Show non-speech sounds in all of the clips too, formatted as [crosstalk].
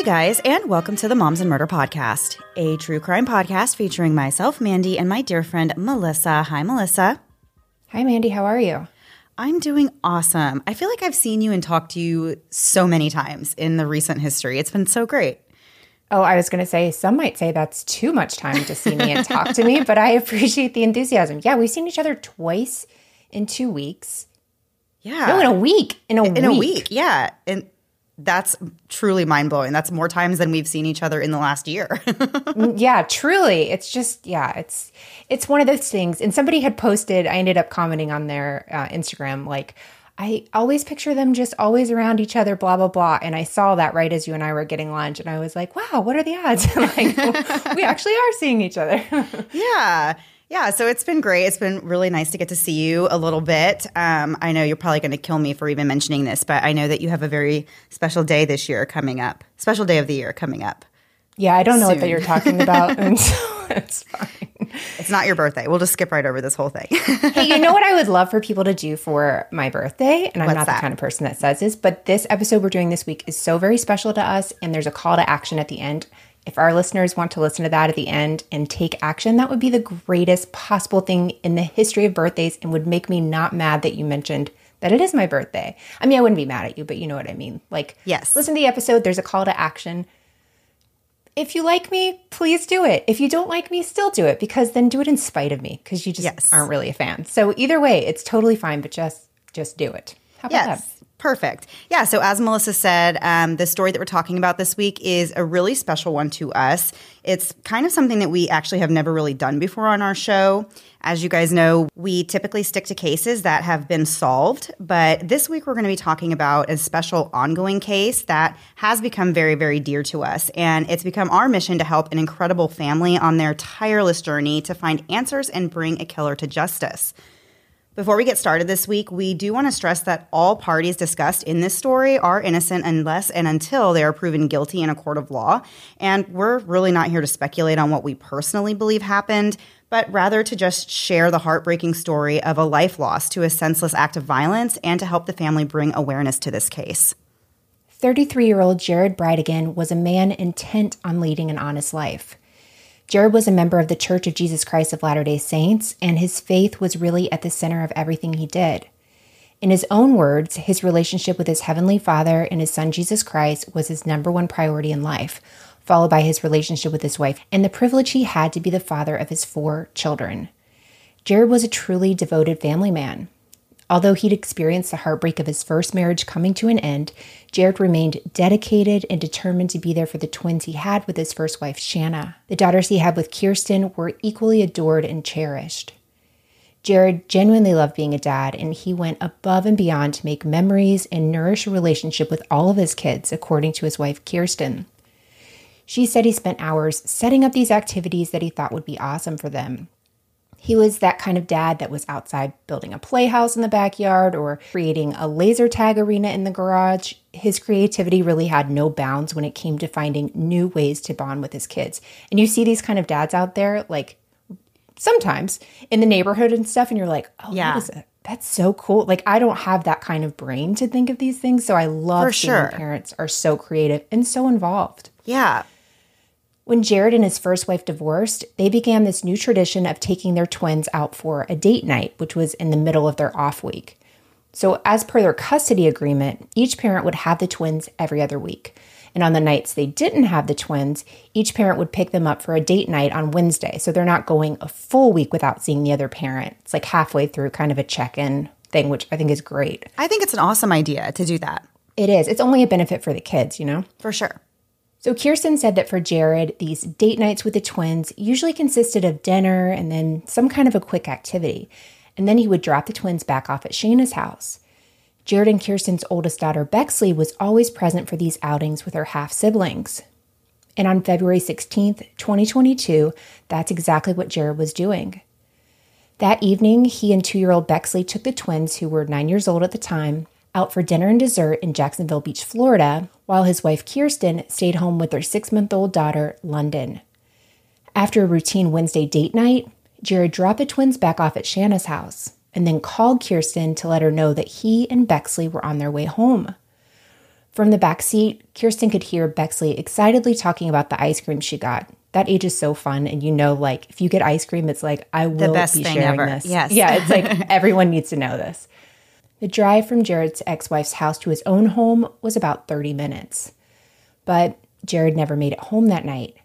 Hey guys, and welcome to the Moms and Murder Podcast, a true crime podcast featuring myself, Mandy, and my dear friend Melissa. Hi, Melissa. Hi, Mandy. How are you? I'm doing awesome. I feel like I've seen you and talked to you so many times in the recent history. It's been so great. Oh, I was going to say, some might say that's too much time to see me and talk to me, but I [laughs] appreciate the enthusiasm. Yeah, we've seen each other twice in two weeks. Yeah. No, in a week. In a in week. a week. Yeah. And that's truly mind blowing. That's more times than we've seen each other in the last year. [laughs] yeah, truly. It's just yeah, it's it's one of those things. And somebody had posted. I ended up commenting on their uh, Instagram like. I always picture them just always around each other, blah blah blah. And I saw that right as you and I were getting lunch, and I was like, "Wow, what are the odds?" [laughs] like, [laughs] we actually are seeing each other. yeah, yeah, so it's been great. It's been really nice to get to see you a little bit. Um, I know you're probably going to kill me for even mentioning this, but I know that you have a very special day this year coming up. Special day of the year coming up. Yeah, I don't know what that you're talking about, [laughs] and so [laughs] it's fine. It's not your birthday. We'll just skip right over this whole thing. [laughs] hey, you know what I would love for people to do for my birthday? And I'm What's not that? the kind of person that says this, but this episode we're doing this week is so very special to us, and there's a call to action at the end. If our listeners want to listen to that at the end and take action, that would be the greatest possible thing in the history of birthdays and would make me not mad that you mentioned that it is my birthday. I mean, I wouldn't be mad at you, but you know what I mean. Like, Yes. listen to the episode, there's a call to action. If you like me, please do it. If you don't like me, still do it because then do it in spite of me because you just Yes. aren't really a fan. So either way, it's totally fine, but just just do it. How about that? Perfect. Yeah. So, as Melissa said, um, the story that we're talking about this week is a really special one to us. It's kind of something that we actually have never really done before on our show. As you guys know, we typically stick to cases that have been solved, but this week we're going to be talking about a special ongoing case that has become very, very dear to us. And it's become our mission to help an incredible family on their tireless journey to find answers and bring a killer to justice. Before we get started this week, we do want to stress that all parties discussed in this story are innocent unless and until they are proven guilty in a court of law. And we're really not here to speculate on what we personally believe happened, but rather to just share the heartbreaking story of a life lost to a senseless act of violence and to help the family bring awareness to this case. 33 year old Jared Bridegan was a man intent on leading an honest life. Jared was a member of the Church of Jesus Christ of Latter day Saints, and his faith was really at the center of everything he did. In his own words, his relationship with his Heavenly Father and his Son Jesus Christ was his number one priority in life, followed by his relationship with his wife and the privilege he had to be the father of his four children. Jared was a truly devoted family man. Although he'd experienced the heartbreak of his first marriage coming to an end, Jared remained dedicated and determined to be there for the twins he had with his first wife, Shanna. The daughters he had with Kirsten were equally adored and cherished. Jared genuinely loved being a dad, and he went above and beyond to make memories and nourish a relationship with all of his kids, according to his wife, Kirsten. She said he spent hours setting up these activities that he thought would be awesome for them. He was that kind of dad that was outside building a playhouse in the backyard or creating a laser tag arena in the garage. His creativity really had no bounds when it came to finding new ways to bond with his kids. And you see these kind of dads out there, like sometimes in the neighborhood and stuff, and you're like, oh, Yeah. that is a, that's so cool. Like, I don't have that kind of brain to think of these things. So I love For seeing sure. parents are so creative and so involved. Yeah. When Jared and his first wife divorced, they began this new tradition of taking their twins out for a date night, which was in the middle of their off week. So, as per their custody agreement, each parent would have the twins every other week. And on the nights they didn't have the twins, each parent would pick them up for a date night on Wednesday. So they're not going a full week without seeing the other parent. It's like halfway through kind of a check in thing, which I think is great. I think it's an awesome idea to do that. It is. It's only a benefit for the kids, you know? For sure. So Kirsten said that for Jared, these date nights with the twins usually consisted of dinner and then some kind of a quick activity. And then he would drop the twins back off at Shayna's house. Jared and Kirsten's oldest daughter, Bexley, was always present for these outings with her half siblings. And on February 16th, 2022, that's exactly what Jared was doing. That evening, he and two year old Bexley took the twins, who were nine years old at the time, out for dinner and dessert in Jacksonville Beach, Florida, while his wife Kirsten stayed home with their six month old daughter, London. After a routine Wednesday date night, Jared dropped the twins back off at Shanna's house and then called Kirsten to let her know that he and Bexley were on their way home. From the back seat, Kirsten could hear Bexley excitedly talking about the ice cream she got. That age is so fun, and you know, like if you get ice cream, it's like I will best be thing sharing ever. this. Yes. yeah, it's like [laughs] everyone needs to know this. The drive from Jared's ex-wife's house to his own home was about 30 minutes. But Jared never made it home that night.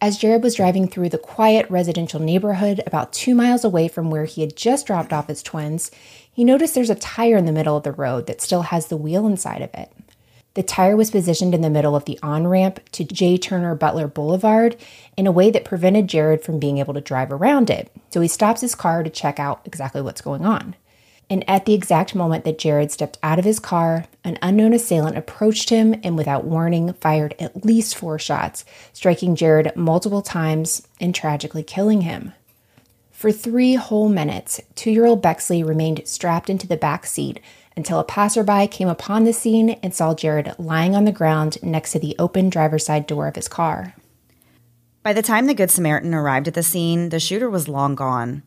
As Jared was driving through the quiet residential neighborhood about two miles away from where he had just dropped off his twins, he noticed there's a tire in the middle of the road that still has the wheel inside of it. The tire was positioned in the middle of the on ramp to J. Turner Butler Boulevard in a way that prevented Jared from being able to drive around it. So he stops his car to check out exactly what's going on. And at the exact moment that Jared stepped out of his car, an unknown assailant approached him and, without warning, fired at least four shots, striking Jared multiple times and tragically killing him. For three whole minutes, two year old Bexley remained strapped into the back seat until a passerby came upon the scene and saw Jared lying on the ground next to the open driver's side door of his car. By the time the Good Samaritan arrived at the scene, the shooter was long gone.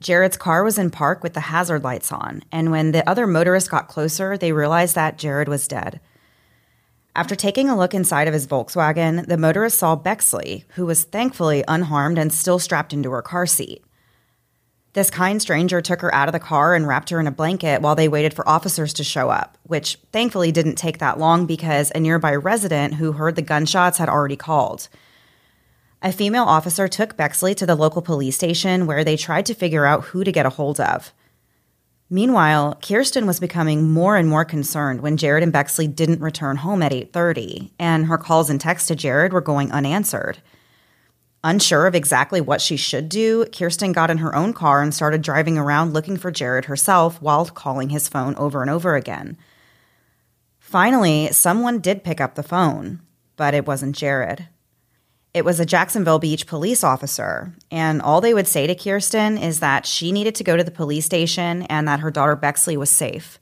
Jared's car was in park with the hazard lights on, and when the other motorists got closer, they realized that Jared was dead. After taking a look inside of his Volkswagen, the motorist saw Bexley, who was thankfully unharmed and still strapped into her car seat. This kind stranger took her out of the car and wrapped her in a blanket while they waited for officers to show up, which thankfully didn't take that long because a nearby resident who heard the gunshots had already called. A female officer took Bexley to the local police station where they tried to figure out who to get a hold of. Meanwhile, Kirsten was becoming more and more concerned when Jared and Bexley didn't return home at 8:30, and her calls and texts to Jared were going unanswered. Unsure of exactly what she should do, Kirsten got in her own car and started driving around looking for Jared herself while calling his phone over and over again. Finally, someone did pick up the phone, but it wasn't Jared. It was a Jacksonville Beach police officer, and all they would say to Kirsten is that she needed to go to the police station and that her daughter Bexley was safe.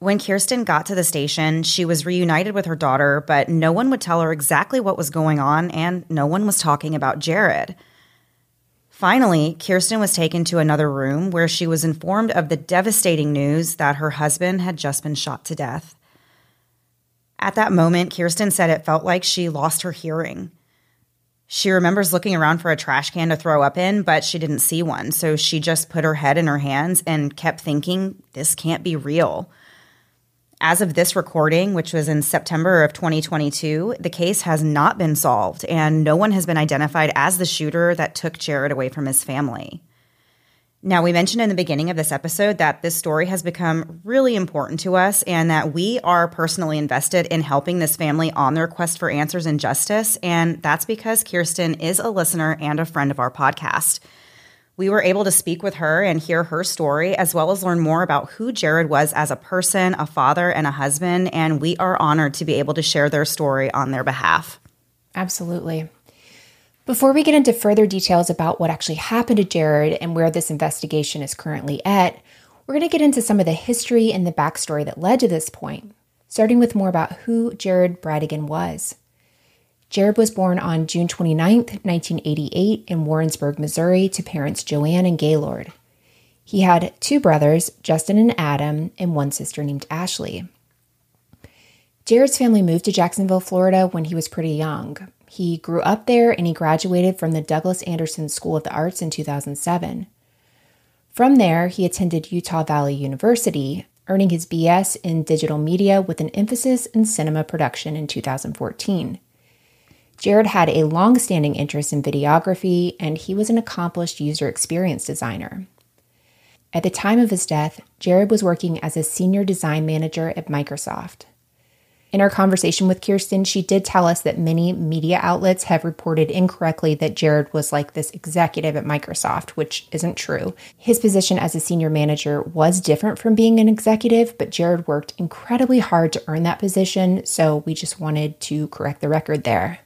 When Kirsten got to the station, she was reunited with her daughter, but no one would tell her exactly what was going on, and no one was talking about Jared. Finally, Kirsten was taken to another room where she was informed of the devastating news that her husband had just been shot to death. At that moment, Kirsten said it felt like she lost her hearing. She remembers looking around for a trash can to throw up in, but she didn't see one. So she just put her head in her hands and kept thinking, this can't be real. As of this recording, which was in September of 2022, the case has not been solved and no one has been identified as the shooter that took Jared away from his family. Now, we mentioned in the beginning of this episode that this story has become really important to us and that we are personally invested in helping this family on their quest for answers and justice. And that's because Kirsten is a listener and a friend of our podcast. We were able to speak with her and hear her story, as well as learn more about who Jared was as a person, a father, and a husband. And we are honored to be able to share their story on their behalf. Absolutely. Before we get into further details about what actually happened to Jared and where this investigation is currently at, we're going to get into some of the history and the backstory that led to this point, starting with more about who Jared Bridegan was. Jared was born on June 29, 1988, in Warrensburg, Missouri, to parents Joanne and Gaylord. He had two brothers, Justin and Adam, and one sister named Ashley. Jared's family moved to Jacksonville, Florida when he was pretty young. He grew up there and he graduated from the Douglas Anderson School of the Arts in 2007. From there, he attended Utah Valley University, earning his BS in digital media with an emphasis in cinema production in 2014. Jared had a long standing interest in videography, and he was an accomplished user experience designer. At the time of his death, Jared was working as a senior design manager at Microsoft. In our conversation with Kirsten, she did tell us that many media outlets have reported incorrectly that Jared was like this executive at Microsoft, which isn't true. His position as a senior manager was different from being an executive, but Jared worked incredibly hard to earn that position, so we just wanted to correct the record there.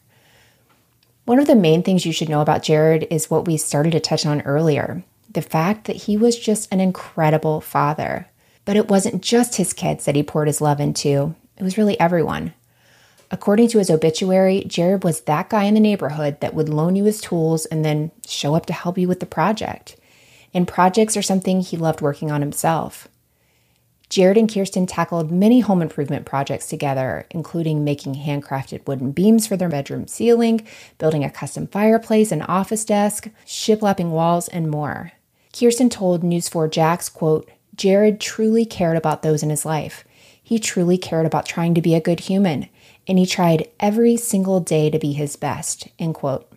One of the main things you should know about Jared is what we started to touch on earlier the fact that he was just an incredible father. But it wasn't just his kids that he poured his love into, it was really everyone. According to his obituary, Jared was that guy in the neighborhood that would loan you his tools and then show up to help you with the project. And projects are something he loved working on himself. Jared and Kirsten tackled many home improvement projects together, including making handcrafted wooden beams for their bedroom ceiling, building a custom fireplace and office desk, shiplapping walls, and more. Kirsten told News 4 Jax, quote, Jared truly cared about those in his life. He truly cared about trying to be a good human, and he tried every single day to be his best, end quote.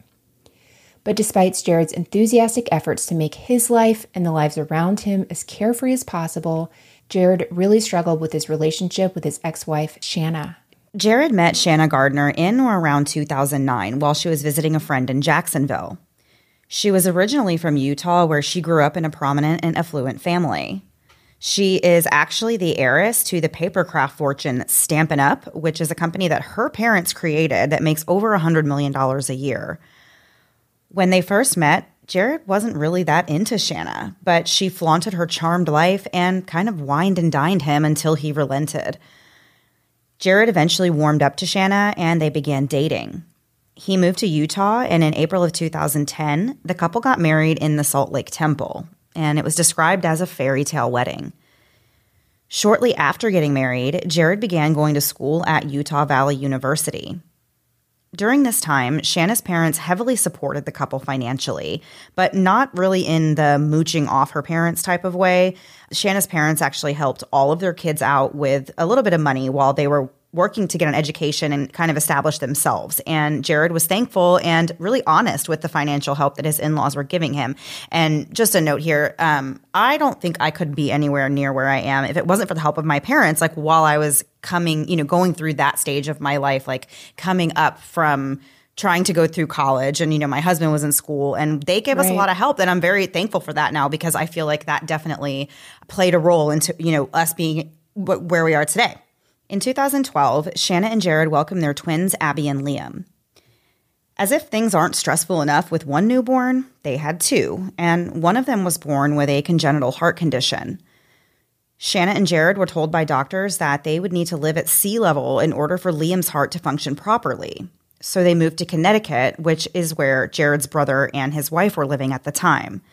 But despite Jared's enthusiastic efforts to make his life and the lives around him as carefree as possible, Jared really struggled with his relationship with his ex wife, Shanna. Jared met Shanna Gardner in or around 2009 while she was visiting a friend in Jacksonville. She was originally from Utah, where she grew up in a prominent and affluent family. She is actually the heiress to the papercraft fortune Stampin' Up, which is a company that her parents created that makes over $100 million a year. When they first met, Jared wasn't really that into Shanna, but she flaunted her charmed life and kind of wined and dined him until he relented. Jared eventually warmed up to Shanna and they began dating. He moved to Utah, and in April of 2010, the couple got married in the Salt Lake Temple, and it was described as a fairy tale wedding. Shortly after getting married, Jared began going to school at Utah Valley University. During this time, Shanna's parents heavily supported the couple financially, but not really in the mooching off her parents type of way. Shanna's parents actually helped all of their kids out with a little bit of money while they were working to get an education and kind of establish themselves. And Jared was thankful and really honest with the financial help that his in laws were giving him. And just a note here um, I don't think I could be anywhere near where I am if it wasn't for the help of my parents, like while I was coming, you know, going through that stage of my life, like coming up from trying to go through college and you know my husband was in school and they gave right. us a lot of help and I'm very thankful for that now because I feel like that definitely played a role into you know us being where we are today. In 2012, Shanna and Jared welcomed their twins, Abby and Liam. As if things aren't stressful enough with one newborn, they had two, and one of them was born with a congenital heart condition. Shanna and Jared were told by doctors that they would need to live at sea level in order for Liam's heart to function properly. So they moved to Connecticut, which is where Jared's brother and his wife were living at the time.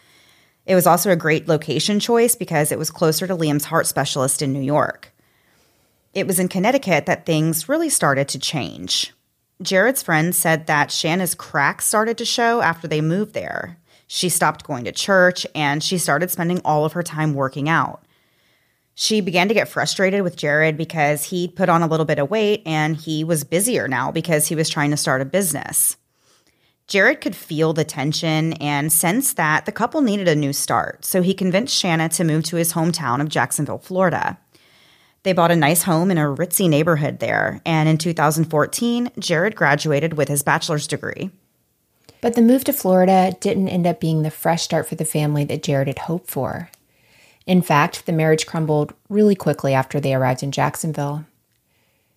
It was also a great location choice because it was closer to Liam's heart specialist in New York. It was in Connecticut that things really started to change. Jared's friend said that Shanna's cracks started to show after they moved there. She stopped going to church and she started spending all of her time working out. She began to get frustrated with Jared because he'd put on a little bit of weight and he was busier now because he was trying to start a business. Jared could feel the tension and sense that the couple needed a new start, so he convinced Shanna to move to his hometown of Jacksonville, Florida. They bought a nice home in a ritzy neighborhood there, and in 2014, Jared graduated with his bachelor's degree. But the move to Florida didn't end up being the fresh start for the family that Jared had hoped for. In fact, the marriage crumbled really quickly after they arrived in Jacksonville.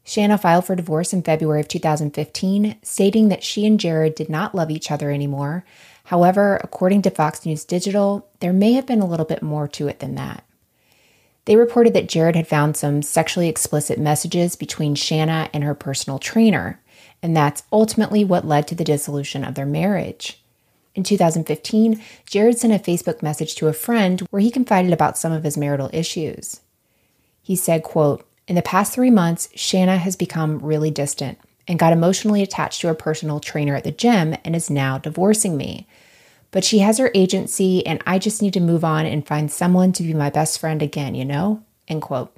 Shanna filed for divorce in February of 2015, stating that she and Jared did not love each other anymore. However, according to Fox News Digital, there may have been a little bit more to it than that. They reported that Jared had found some sexually explicit messages between Shanna and her personal trainer, and that's ultimately what led to the dissolution of their marriage. In 2015, Jared sent a Facebook message to a friend where he confided about some of his marital issues. He said, quote, In the past three months, Shanna has become really distant and got emotionally attached to a personal trainer at the gym and is now divorcing me but she has her agency and I just need to move on and find someone to be my best friend again, you know? End quote.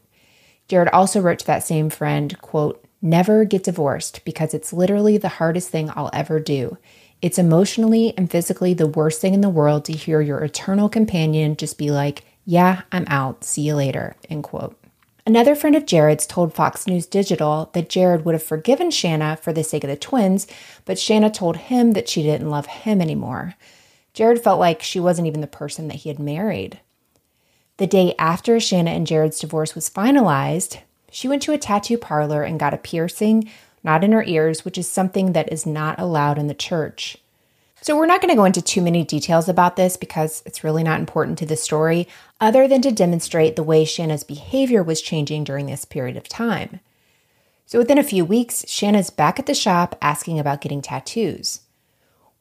Jared also wrote to that same friend, quote, never get divorced because it's literally the hardest thing I'll ever do. It's emotionally and physically the worst thing in the world to hear your eternal companion just be like, yeah, I'm out. See you later. End quote. Another friend of Jared's told Fox News Digital that Jared would have forgiven Shanna for the sake of the twins, but Shanna told him that she didn't love him anymore. Jared felt like she wasn't even the person that he had married. The day after Shanna and Jared's divorce was finalized, she went to a tattoo parlor and got a piercing, not in her ears, which is something that is not allowed in the church. So, we're not going to go into too many details about this because it's really not important to the story, other than to demonstrate the way Shanna's behavior was changing during this period of time. So, within a few weeks, Shanna's back at the shop asking about getting tattoos.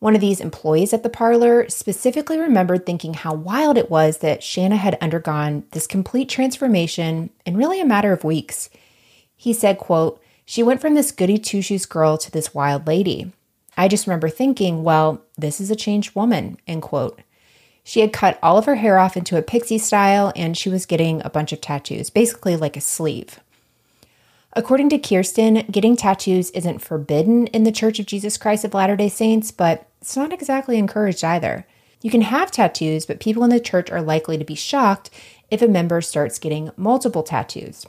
One of these employees at the parlor specifically remembered thinking how wild it was that Shanna had undergone this complete transformation in really a matter of weeks. He said, quote, she went from this goody two shoes girl to this wild lady. I just remember thinking, well, this is a changed woman, end quote. She had cut all of her hair off into a pixie style and she was getting a bunch of tattoos, basically like a sleeve. According to Kirsten, getting tattoos isn't forbidden in the Church of Jesus Christ of Latter day Saints, but it's not exactly encouraged either. You can have tattoos, but people in the church are likely to be shocked if a member starts getting multiple tattoos.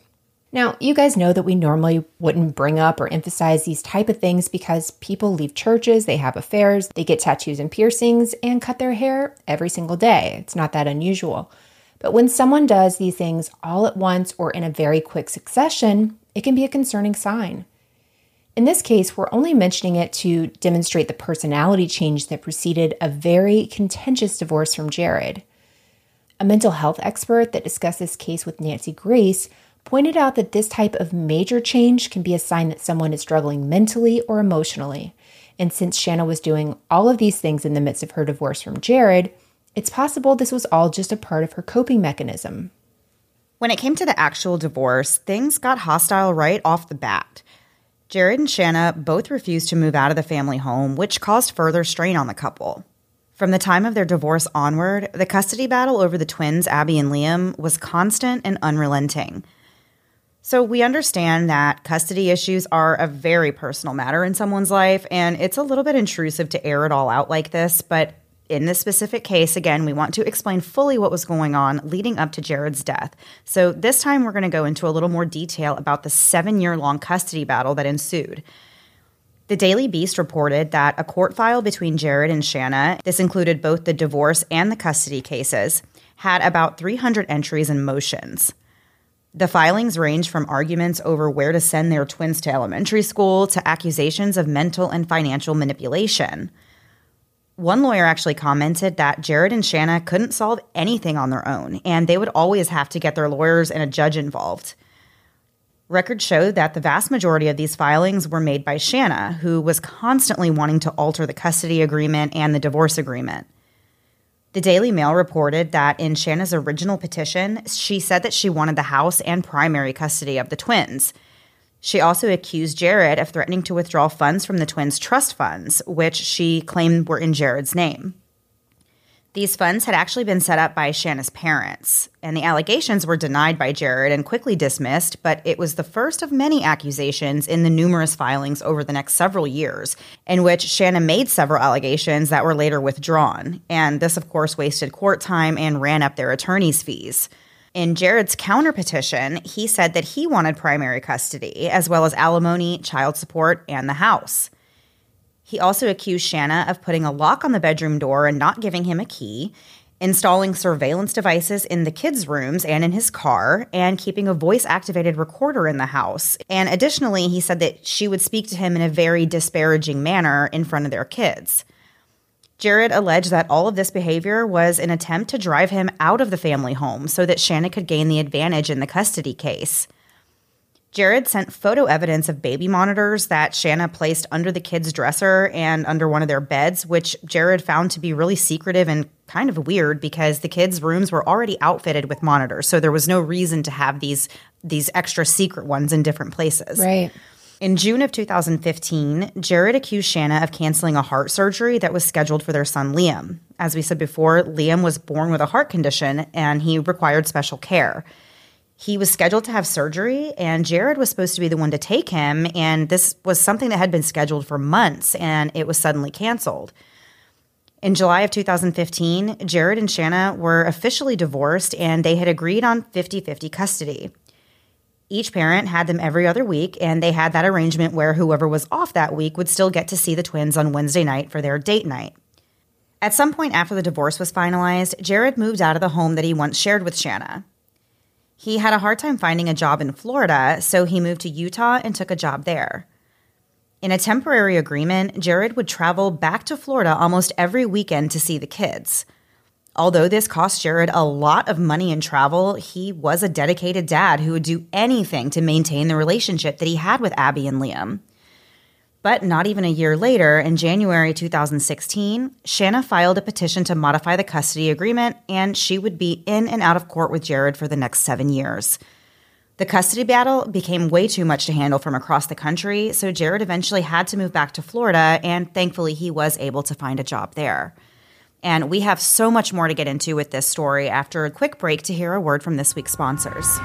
Now, you guys know that we normally wouldn't bring up or emphasize these type of things because people leave churches, they have affairs, they get tattoos and piercings and cut their hair every single day. It's not that unusual. But when someone does these things all at once or in a very quick succession, it can be a concerning sign. In this case, we're only mentioning it to demonstrate the personality change that preceded a very contentious divorce from Jared. A mental health expert that discussed this case with Nancy Grace pointed out that this type of major change can be a sign that someone is struggling mentally or emotionally. And since Shanna was doing all of these things in the midst of her divorce from Jared, it's possible this was all just a part of her coping mechanism. When it came to the actual divorce, things got hostile right off the bat. Jared and Shanna both refused to move out of the family home, which caused further strain on the couple. From the time of their divorce onward, the custody battle over the twins, Abby and Liam, was constant and unrelenting. So, we understand that custody issues are a very personal matter in someone's life, and it's a little bit intrusive to air it all out like this. But in this specific case, again, we want to explain fully what was going on leading up to Jared's death. So, this time we're going to go into a little more detail about the seven year long custody battle that ensued. The Daily Beast reported that a court file between Jared and Shanna, this included both the divorce and the custody cases, had about 300 entries and motions. The filings range from arguments over where to send their twins to elementary school to accusations of mental and financial manipulation. One lawyer actually commented that Jared and Shanna couldn't solve anything on their own, and they would always have to get their lawyers and a judge involved. Records show that the vast majority of these filings were made by Shanna, who was constantly wanting to alter the custody agreement and the divorce agreement. The Daily Mail reported that in Shanna's original petition, she said that she wanted the house and primary custody of the twins. She also accused Jared of threatening to withdraw funds from the twins' trust funds, which she claimed were in Jared's name. These funds had actually been set up by Shanna's parents, and the allegations were denied by Jared and quickly dismissed, but it was the first of many accusations in the numerous filings over the next several years, in which Shanna made several allegations that were later withdrawn. And this, of course, wasted court time and ran up their attorney's fees. In Jared's counter petition, he said that he wanted primary custody, as well as alimony, child support, and the house. He also accused Shanna of putting a lock on the bedroom door and not giving him a key, installing surveillance devices in the kids' rooms and in his car, and keeping a voice activated recorder in the house. And additionally, he said that she would speak to him in a very disparaging manner in front of their kids. Jared alleged that all of this behavior was an attempt to drive him out of the family home so that Shanna could gain the advantage in the custody case. Jared sent photo evidence of baby monitors that Shanna placed under the kids' dresser and under one of their beds, which Jared found to be really secretive and kind of weird because the kids' rooms were already outfitted with monitors. So there was no reason to have these these extra secret ones in different places. Right. In June of 2015, Jared accused Shanna of canceling a heart surgery that was scheduled for their son Liam. As we said before, Liam was born with a heart condition and he required special care he was scheduled to have surgery and Jared was supposed to be the one to take him and this was something that had been scheduled for months and it was suddenly canceled. In July of 2015, Jared and Shanna were officially divorced and they had agreed on 50-50 custody. Each parent had them every other week and they had that arrangement where whoever was off that week would still get to see the twins on Wednesday night for their date night. At some point after the divorce was finalized, Jared moved out of the home that he once shared with Shanna. He had a hard time finding a job in Florida, so he moved to Utah and took a job there. In a temporary agreement, Jared would travel back to Florida almost every weekend to see the kids. Although this cost Jared a lot of money and travel, he was a dedicated dad who would do anything to maintain the relationship that he had with Abby and Liam. But not even a year later, in January 2016, Shanna filed a petition to modify the custody agreement, and she would be in and out of court with Jared for the next seven years. The custody battle became way too much to handle from across the country, so Jared eventually had to move back to Florida, and thankfully, he was able to find a job there. And we have so much more to get into with this story after a quick break to hear a word from this week's sponsors.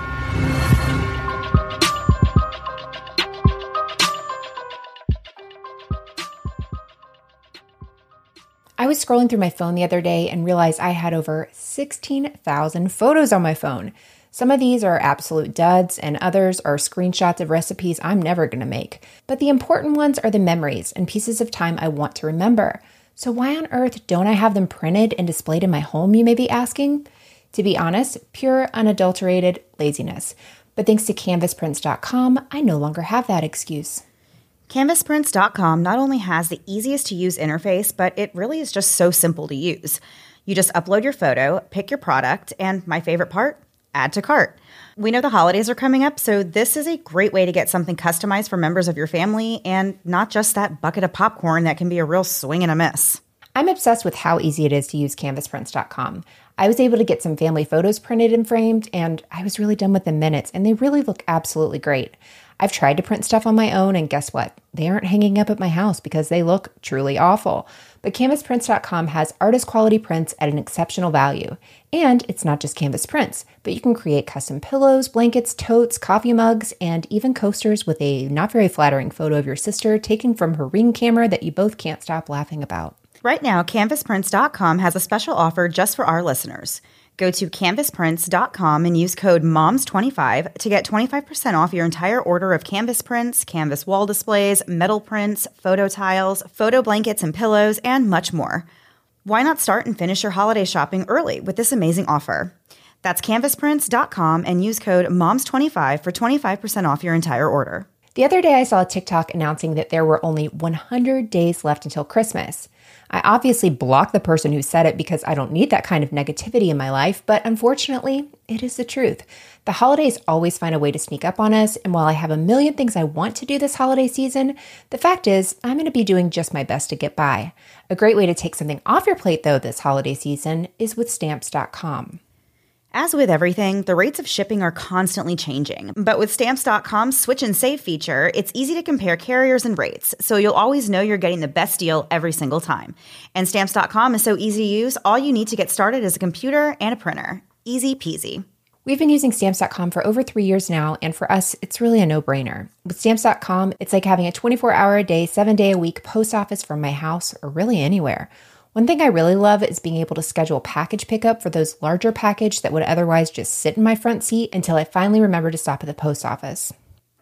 I was scrolling through my phone the other day and realized I had over 16,000 photos on my phone. Some of these are absolute duds, and others are screenshots of recipes I'm never to make. But the important ones are the memories and pieces of time I want to remember. So, why on earth don't I have them printed and displayed in my home, you may be asking? To be honest, pure, unadulterated laziness. But thanks to canvasprints.com, I no longer have that excuse. CanvasPrints.com not only has the easiest to use interface, but it really is just so simple to use. You just upload your photo, pick your product, and my favorite part, add to cart. We know the holidays are coming up, so this is a great way to get something customized for members of your family and not just that bucket of popcorn that can be a real swing and a miss. I'm obsessed with how easy it is to use canvasprints.com. I was able to get some family photos printed and framed, and I was really done within minutes, and they really look absolutely great. I've tried to print stuff on my own, and guess what? They aren't hanging up at my house because they look truly awful. But canvasprints.com has artist quality prints at an exceptional value. And it's not just canvas prints, but you can create custom pillows, blankets, totes, coffee mugs, and even coasters with a not very flattering photo of your sister taken from her ring camera that you both can't stop laughing about. Right now, canvasprints.com has a special offer just for our listeners. Go to canvasprints.com and use code MOMS25 to get 25% off your entire order of canvas prints, canvas wall displays, metal prints, photo tiles, photo blankets and pillows, and much more. Why not start and finish your holiday shopping early with this amazing offer? That's canvasprints.com and use code MOMS25 for 25% off your entire order. The other day, I saw a TikTok announcing that there were only 100 days left until Christmas. I obviously block the person who said it because I don't need that kind of negativity in my life, but unfortunately, it is the truth. The holidays always find a way to sneak up on us, and while I have a million things I want to do this holiday season, the fact is, I'm going to be doing just my best to get by. A great way to take something off your plate, though, this holiday season is with stamps.com. As with everything, the rates of shipping are constantly changing. But with stamps.com's switch and save feature, it's easy to compare carriers and rates, so you'll always know you're getting the best deal every single time. And stamps.com is so easy to use, all you need to get started is a computer and a printer. Easy peasy. We've been using stamps.com for over three years now, and for us, it's really a no brainer. With stamps.com, it's like having a 24 hour a day, seven day a week post office from my house or really anywhere. One thing I really love is being able to schedule package pickup for those larger packages that would otherwise just sit in my front seat until I finally remember to stop at the post office.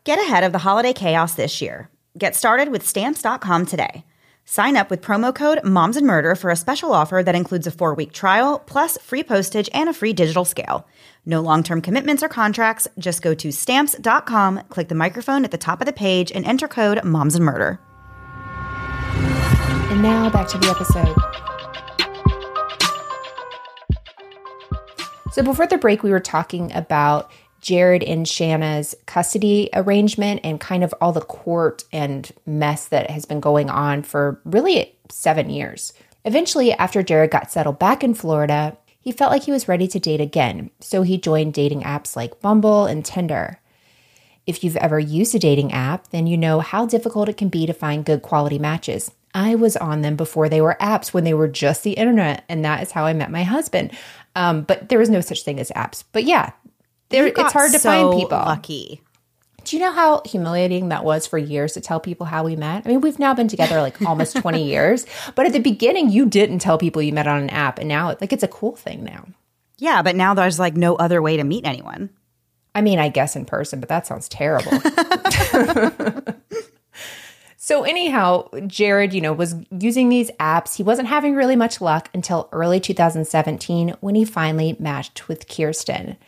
Get ahead of the holiday chaos this year. Get started with stamps.com today. Sign up with promo code Moms and Murder for a special offer that includes a four week trial, plus free postage and a free digital scale. No long term commitments or contracts. Just go to stamps.com, click the microphone at the top of the page, and enter code Moms and Murder. And now back to the episode. So before the break, we were talking about Jared and Shanna's custody arrangement and kind of all the court and mess that has been going on for really seven years. Eventually, after Jared got settled back in Florida, he felt like he was ready to date again, so he joined dating apps like Bumble and Tinder. If you've ever used a dating app, then you know how difficult it can be to find good quality matches. I was on them before they were apps when they were just the internet, and that is how I met my husband. Um, but there was no such thing as apps. But yeah, there it's hard to so find people. Lucky. Do you know how humiliating that was for years to tell people how we met? I mean, we've now been together like almost [laughs] 20 years, but at the beginning you didn't tell people you met on an app and now like it's a cool thing now. Yeah, but now there's like no other way to meet anyone. I mean, I guess in person, but that sounds terrible. [laughs] [laughs] So, anyhow, Jared, you know, was using these apps. He wasn't having really much luck until early 2017 when he finally matched with Kirsten.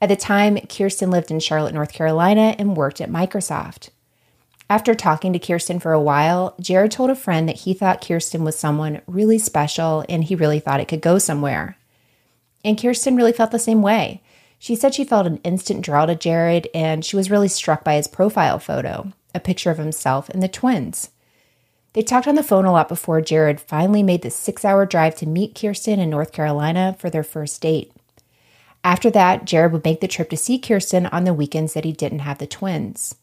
At the time, Kirsten lived in Charlotte, North Carolina and worked at Microsoft. After talking to Kirsten for a while, Jared told a friend that he thought Kirsten was someone really special and he really thought it could go somewhere. And Kirsten really felt the same way. She said she felt an instant draw to Jared and she was really struck by his profile photo a picture of himself and the twins. They talked on the phone a lot before Jared finally made the six hour drive to meet Kirsten in North Carolina for their first date. After that, Jared would make the trip to see Kirsten on the weekends that he didn't have the twins.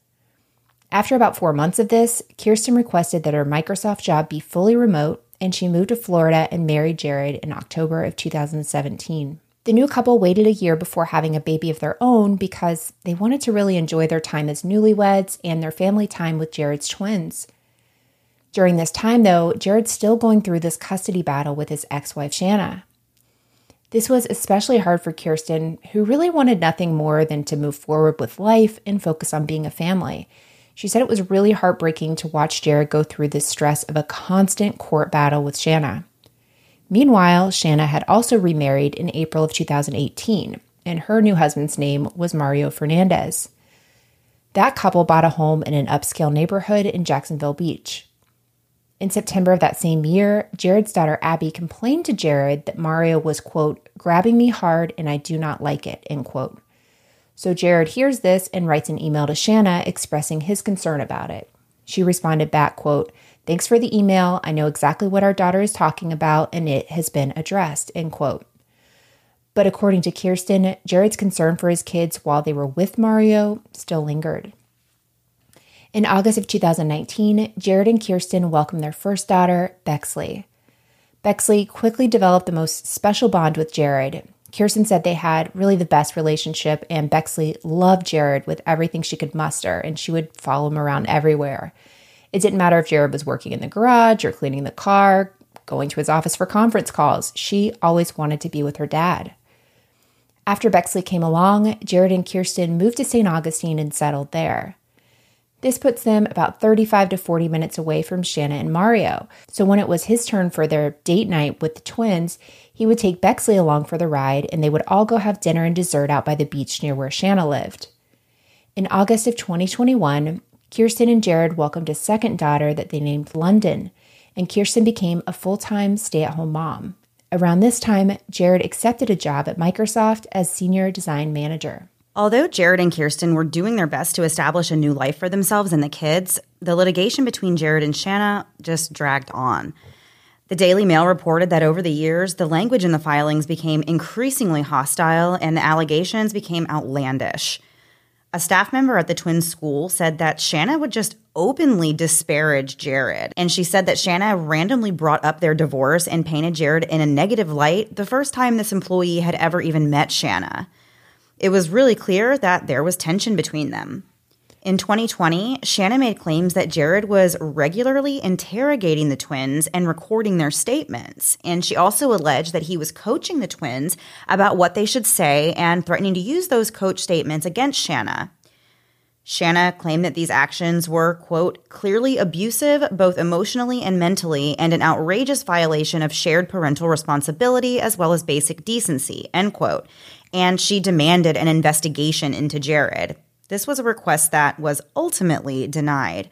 After about four months of this, Kirsten requested that her Microsoft job be fully remote, and she moved to Florida and married Jared in October of 2017. The new couple waited a year before having a baby of their own because they wanted to really enjoy their time as newlyweds and their family time with Jared's twins. During this time, though, Jared's still going through this custody battle with his ex wife, Shanna. This was especially hard for Kirsten, who really wanted nothing more than to move forward with life and focus on being a family. She said it was really heartbreaking to watch Jared go through the stress of a constant court battle with Shanna. Meanwhile, Shanna had also remarried in April of 2018, and her new husband's name was Mario Fernandez. That couple bought a home in an upscale neighborhood in Jacksonville Beach. In September of that same year, Jared's daughter Abby complained to Jared that Mario was, quote, grabbing me hard and I do not like it, end quote. So Jared hears this and writes an email to Shanna expressing his concern about it. She responded back, quote, Thanks for the email. I know exactly what our daughter is talking about and it has been addressed, end quote. But according to Kirsten, Jared's concern for his kids while they were with Mario still lingered. In August of 2019, Jared and Kirsten welcomed their first daughter, Bexley. Bexley quickly developed the most special bond with Jared. Kirsten said they had really the best relationship, and Bexley loved Jared with everything she could muster, and she would follow him around everywhere. It didn't matter if Jared was working in the garage or cleaning the car, going to his office for conference calls. She always wanted to be with her dad. After Bexley came along, Jared and Kirsten moved to St. Augustine and settled there. This puts them about 35 to 40 minutes away from Shanna and Mario. So when it was his turn for their date night with the twins, he would take Bexley along for the ride and they would all go have dinner and dessert out by the beach near where Shanna lived. In August of 2021, Kirsten and Jared welcomed a second daughter that they named London, and Kirsten became a full time stay at home mom. Around this time, Jared accepted a job at Microsoft as senior design manager. Although Jared and Kirsten were doing their best to establish a new life for themselves and the kids, the litigation between Jared and Shanna just dragged on. The Daily Mail reported that over the years, the language in the filings became increasingly hostile and the allegations became outlandish. A staff member at the twins' school said that Shanna would just openly disparage Jared. And she said that Shanna randomly brought up their divorce and painted Jared in a negative light the first time this employee had ever even met Shanna. It was really clear that there was tension between them. In 2020, Shanna made claims that Jared was regularly interrogating the twins and recording their statements. And she also alleged that he was coaching the twins about what they should say and threatening to use those coach statements against Shanna. Shanna claimed that these actions were, quote, clearly abusive, both emotionally and mentally, and an outrageous violation of shared parental responsibility as well as basic decency, end quote. And she demanded an investigation into Jared. This was a request that was ultimately denied.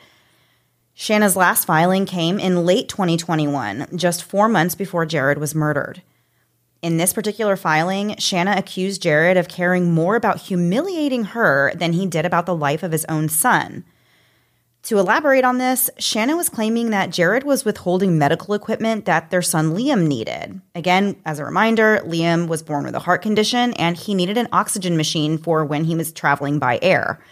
Shanna's last filing came in late 2021, just four months before Jared was murdered. In this particular filing, Shanna accused Jared of caring more about humiliating her than he did about the life of his own son. To elaborate on this, Shannon was claiming that Jared was withholding medical equipment that their son Liam needed. Again, as a reminder, Liam was born with a heart condition and he needed an oxygen machine for when he was traveling by air.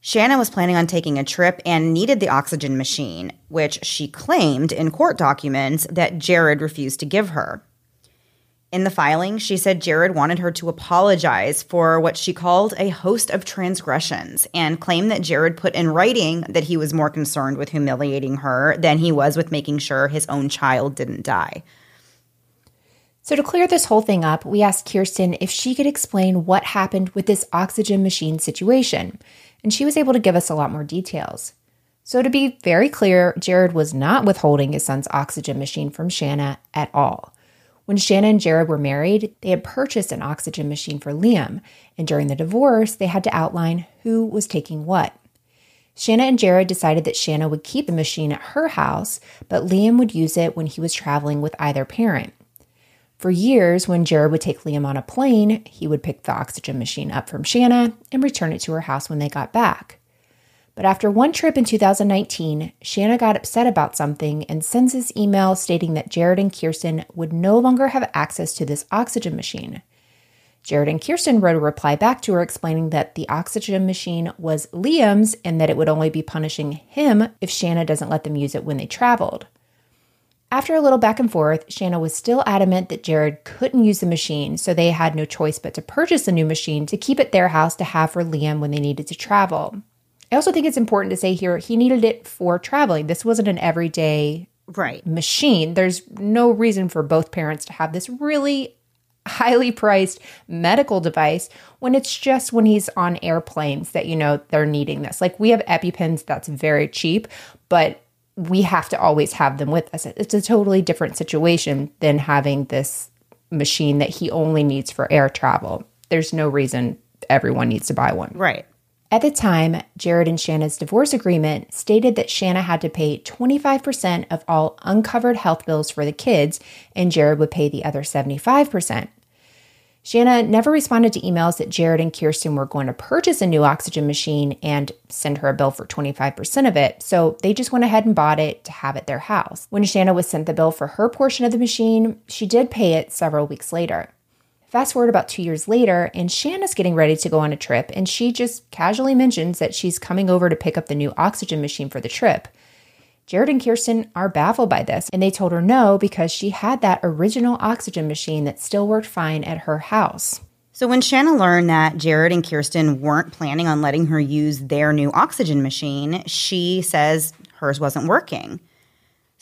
Shannon was planning on taking a trip and needed the oxygen machine, which she claimed in court documents that Jared refused to give her. In the filing, she said Jared wanted her to apologize for what she called a host of transgressions and claimed that Jared put in writing that he was more concerned with humiliating her than he was with making sure his own child didn't die. So, to clear this whole thing up, we asked Kirsten if she could explain what happened with this oxygen machine situation, and she was able to give us a lot more details. So, to be very clear, Jared was not withholding his son's oxygen machine from Shanna at all. When Shanna and Jared were married, they had purchased an oxygen machine for Liam, and during the divorce, they had to outline who was taking what. Shanna and Jared decided that Shanna would keep the machine at her house, but Liam would use it when he was traveling with either parent. For years, when Jared would take Liam on a plane, he would pick the oxygen machine up from Shanna and return it to her house when they got back. But after one trip in 2019, Shanna got upset about something and sends this email stating that Jared and Kirsten would no longer have access to this oxygen machine. Jared and Kirsten wrote a reply back to her explaining that the oxygen machine was Liam's and that it would only be punishing him if Shanna doesn't let them use it when they traveled. After a little back and forth, Shanna was still adamant that Jared couldn't use the machine, so they had no choice but to purchase a new machine to keep at their house to have for Liam when they needed to travel. I also think it's important to say here he needed it for traveling. This wasn't an everyday Right. machine. There's no reason for both parents to have this really highly priced medical device when it's just when he's on airplanes that you know they're needing this. Like we have EpiPens that's very cheap, but we have to always have them with us. It's a totally different situation than having this machine that he only needs for air travel. There's no reason everyone needs to buy one. Right. At the time, Jared and Shanna's divorce agreement stated that Shanna had to pay 25% of all uncovered health bills for the kids, and Jared would pay the other 75%. Shanna never responded to emails that Jared and Kirsten were going to purchase a new oxygen machine and send her a bill for 25% of it, so they just went ahead and bought it to have at their house. When Shanna was sent the bill for her portion of the machine, she did pay it several weeks later. Fast forward about two years later, and Shanna's getting ready to go on a trip, and she just casually mentions that she's coming over to pick up the new oxygen machine for the trip. Jared and Kirsten are baffled by this, and they told her no because she had that original oxygen machine that still worked fine at her house. So when Shanna learned that Jared and Kirsten weren't planning on letting her use their new oxygen machine, she says hers wasn't working.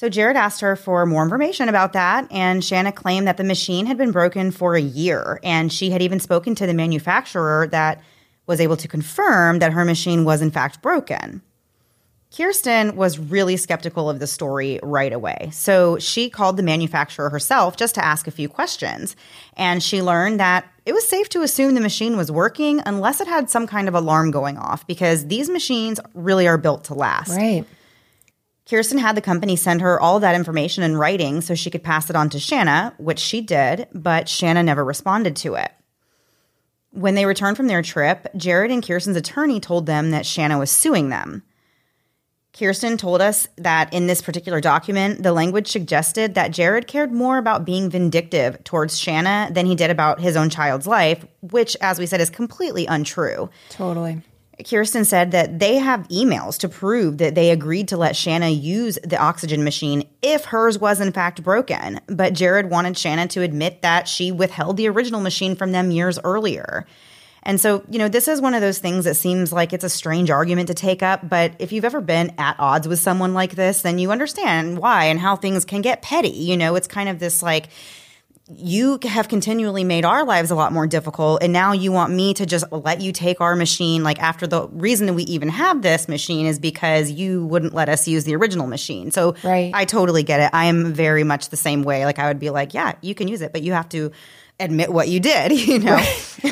So Jared asked her for more information about that, and Shanna claimed that the machine had been broken for a year, and she had even spoken to the manufacturer that was able to confirm that her machine was in fact broken. Kirsten was really skeptical of the story right away. So she called the manufacturer herself just to ask a few questions. And she learned that it was safe to assume the machine was working unless it had some kind of alarm going off because these machines really are built to last. Right. Kirsten had the company send her all that information in writing so she could pass it on to Shanna, which she did, but Shanna never responded to it. When they returned from their trip, Jared and Kirsten's attorney told them that Shanna was suing them. Kirsten told us that in this particular document, the language suggested that Jared cared more about being vindictive towards Shanna than he did about his own child's life, which, as we said, is completely untrue. Totally. Kirsten said that they have emails to prove that they agreed to let Shanna use the oxygen machine if hers was in fact broken. But Jared wanted Shanna to admit that she withheld the original machine from them years earlier. And so, you know, this is one of those things that seems like it's a strange argument to take up. But if you've ever been at odds with someone like this, then you understand why and how things can get petty. You know, it's kind of this like, you have continually made our lives a lot more difficult and now you want me to just let you take our machine like after the reason that we even have this machine is because you wouldn't let us use the original machine. So Right. i totally get it. I am very much the same way. Like i would be like yeah you can use it but you have to admit what you did [laughs] you know?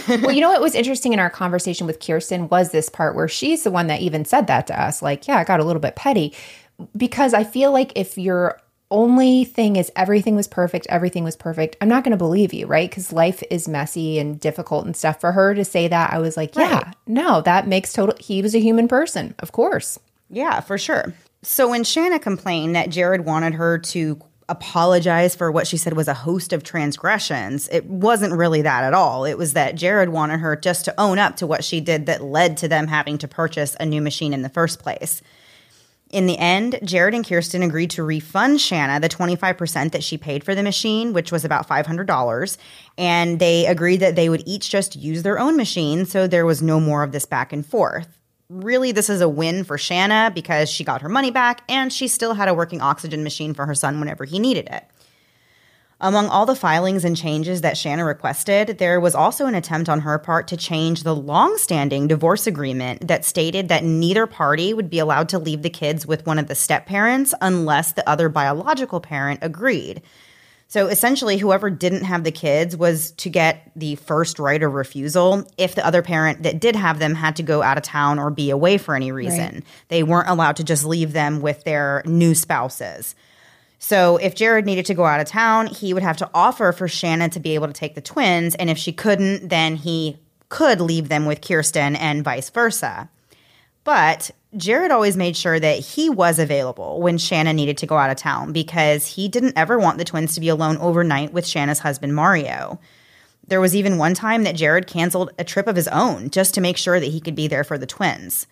Well, you know what was interesting in our conversation with Kirsten was this part where she's the one that even said that to us. Like, yeah, I got a little bit petty. Because I feel like if your only thing is everything was perfect, everything was perfect, I'm not going to believe you, right? Because life is messy and difficult and stuff. For her to say that, I was like, yeah, Right. no, that makes total. He was a human person, of course. Yeah, for sure. So when Shanna complained that Jared wanted her to apologize for what she said was a host of transgressions, it wasn't really that at all. It was that Jared wanted her just to own up to what she did that led to them having to purchase a new machine in the first place. In the end, Jared and Kirsten agreed to refund Shanna the 25% that she paid for the machine, which was about $500. And they agreed that they would each just use their own machine, so there was no more of this back and forth. Really, this is a win for Shanna because she got her money back and she still had a working oxygen machine for her son whenever he needed it. Among all the filings and changes that Shanna requested, there was also an attempt on her part to change the long-standing divorce agreement that stated that neither party would be allowed to leave the kids with one of the step parents unless the other biological parent agreed. So essentially, whoever didn't have the kids was to get the first right of refusal if the other parent that did have them had to go out of town or be away for any reason. They weren't allowed to just leave them with their new spouses. So if Jared needed to go out of town, he would have to offer for Shannon to be able to take the twins. And if she couldn't, then he could leave them with Kirsten and vice versa. But Jared always made sure that he was available when Shanna needed to go out of town because he didn't ever want the twins to be alone overnight with Shanna's husband, Mario. There was even one time that Jared canceled a trip of his own just to make sure that he could be there for the twins.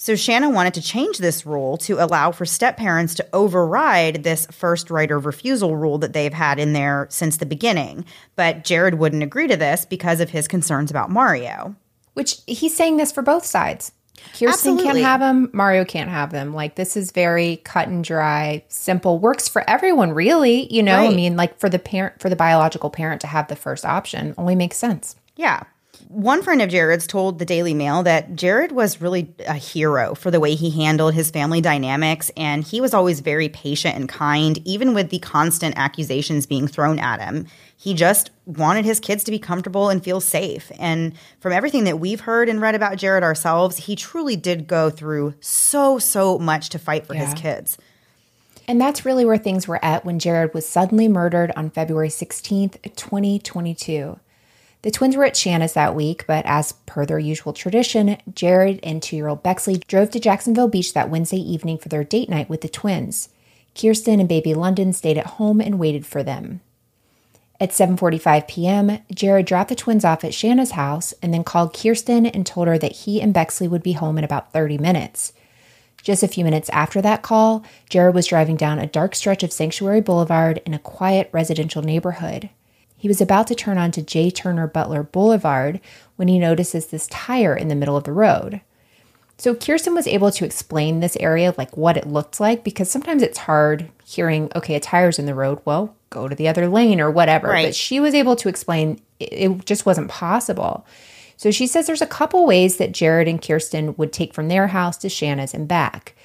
So Shanna wanted to change this rule to allow for step parents to override this first right of refusal rule that they've had in there since the beginning. But Jared wouldn't agree to this because of his concerns about Mario. Which he's saying this for both sides. Kirsten Absolutely. can't have them, Mario can't have them. Like this is very cut and dry, simple, works for everyone really, you know? I mean, like for the parent for the biological parent to have the first option only makes sense. Yeah. One friend of Jared's told the Daily Mail that Jared was really a hero for the way he handled his family dynamics, and he was always very patient and kind, even with the constant accusations being thrown at him. He just wanted his kids to be comfortable and feel safe. And from everything that we've heard and read about Jared ourselves, he truly did go through so, so much to fight for his kids. And that's really where things were at when Jared was suddenly murdered on February 16th, 2022. The twins were at Shanna's that week, but as per their usual tradition, Jared and two year old Bexley drove to Jacksonville Beach that Wednesday evening for their date night with the twins. Kirsten and baby London stayed at home and waited for them. At 7:45 p.m., Jared dropped the twins off at Shanna's house and then called Kirsten and told her that he and Bexley would be home in about 30 minutes. Just a few minutes after that call, Jared was driving down a dark stretch of Sanctuary Boulevard in a quiet residential neighborhood. He was about to turn onto J. Turner Butler Boulevard when he notices this tire in the middle of the road. So Kirsten was able to explain this area, like what it looked like, because sometimes it's hard hearing, okay, a tire's in the road. Well, go to the other lane or whatever. Right. But she was able to explain it, it just wasn't possible. So she says there's a couple ways that Jared and Kirsten would take from their house to Shanna's and back.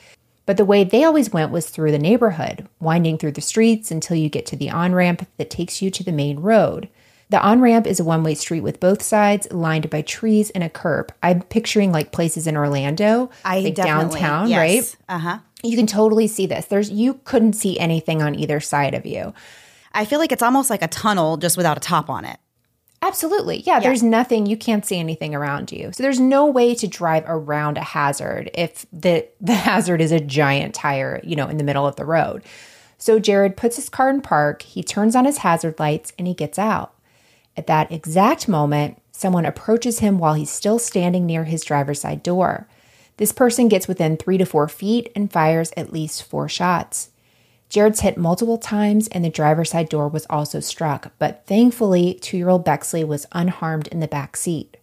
But the way they always went was through the neighborhood, winding through the streets until you get to the on ramp that takes you to the main road. The on ramp is a one way street with both sides lined by trees and a curb. I'm picturing like places in Orlando, I like downtown, yes. right? Uh huh. You can totally see this. There's you couldn't see anything on either side of you. I feel like it's almost like a tunnel just without a top on it. Absolutely. Yeah, there's nothing you can't see anything around you. So there's no way to drive around a hazard if the [laughs] the hazard is a giant tire, you know, in the middle of the road. So Jared puts his car in park, he turns on his hazard lights and he gets out. At that exact moment, someone approaches him while he's still standing near his driver's side door. This person gets within 3 to 4 feet and fires at least 4 shots. Jared's hit multiple times and the driver's side door was also struck, but thankfully, two year old Bexley was unharmed in the back seat.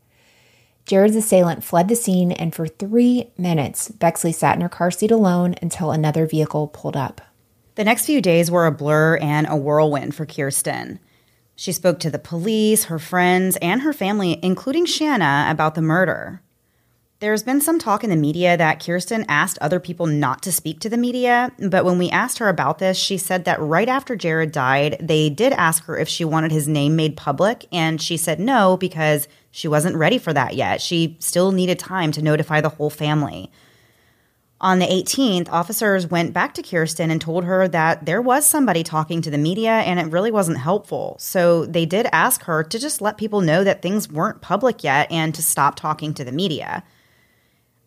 Jared's assailant fled the scene, and for three minutes, Bexley sat in her car seat alone until another vehicle pulled up. The next few days were a blur and a whirlwind for Kirsten. She spoke to the police, her friends, and her family, including Shanna, about the murder. There's been some talk in the media that Kirsten asked other people not to speak to the media, but when we asked her about this, she said that right after Jared died, they did ask her if she wanted his name made public, and she said no because she wasn't ready for that yet. She still needed time to notify the whole family. On the 18th, officers went back to Kirsten and told her that there was somebody talking to the media and it really wasn't helpful. So they did ask her to just let people know that things weren't public yet and to stop talking to the media.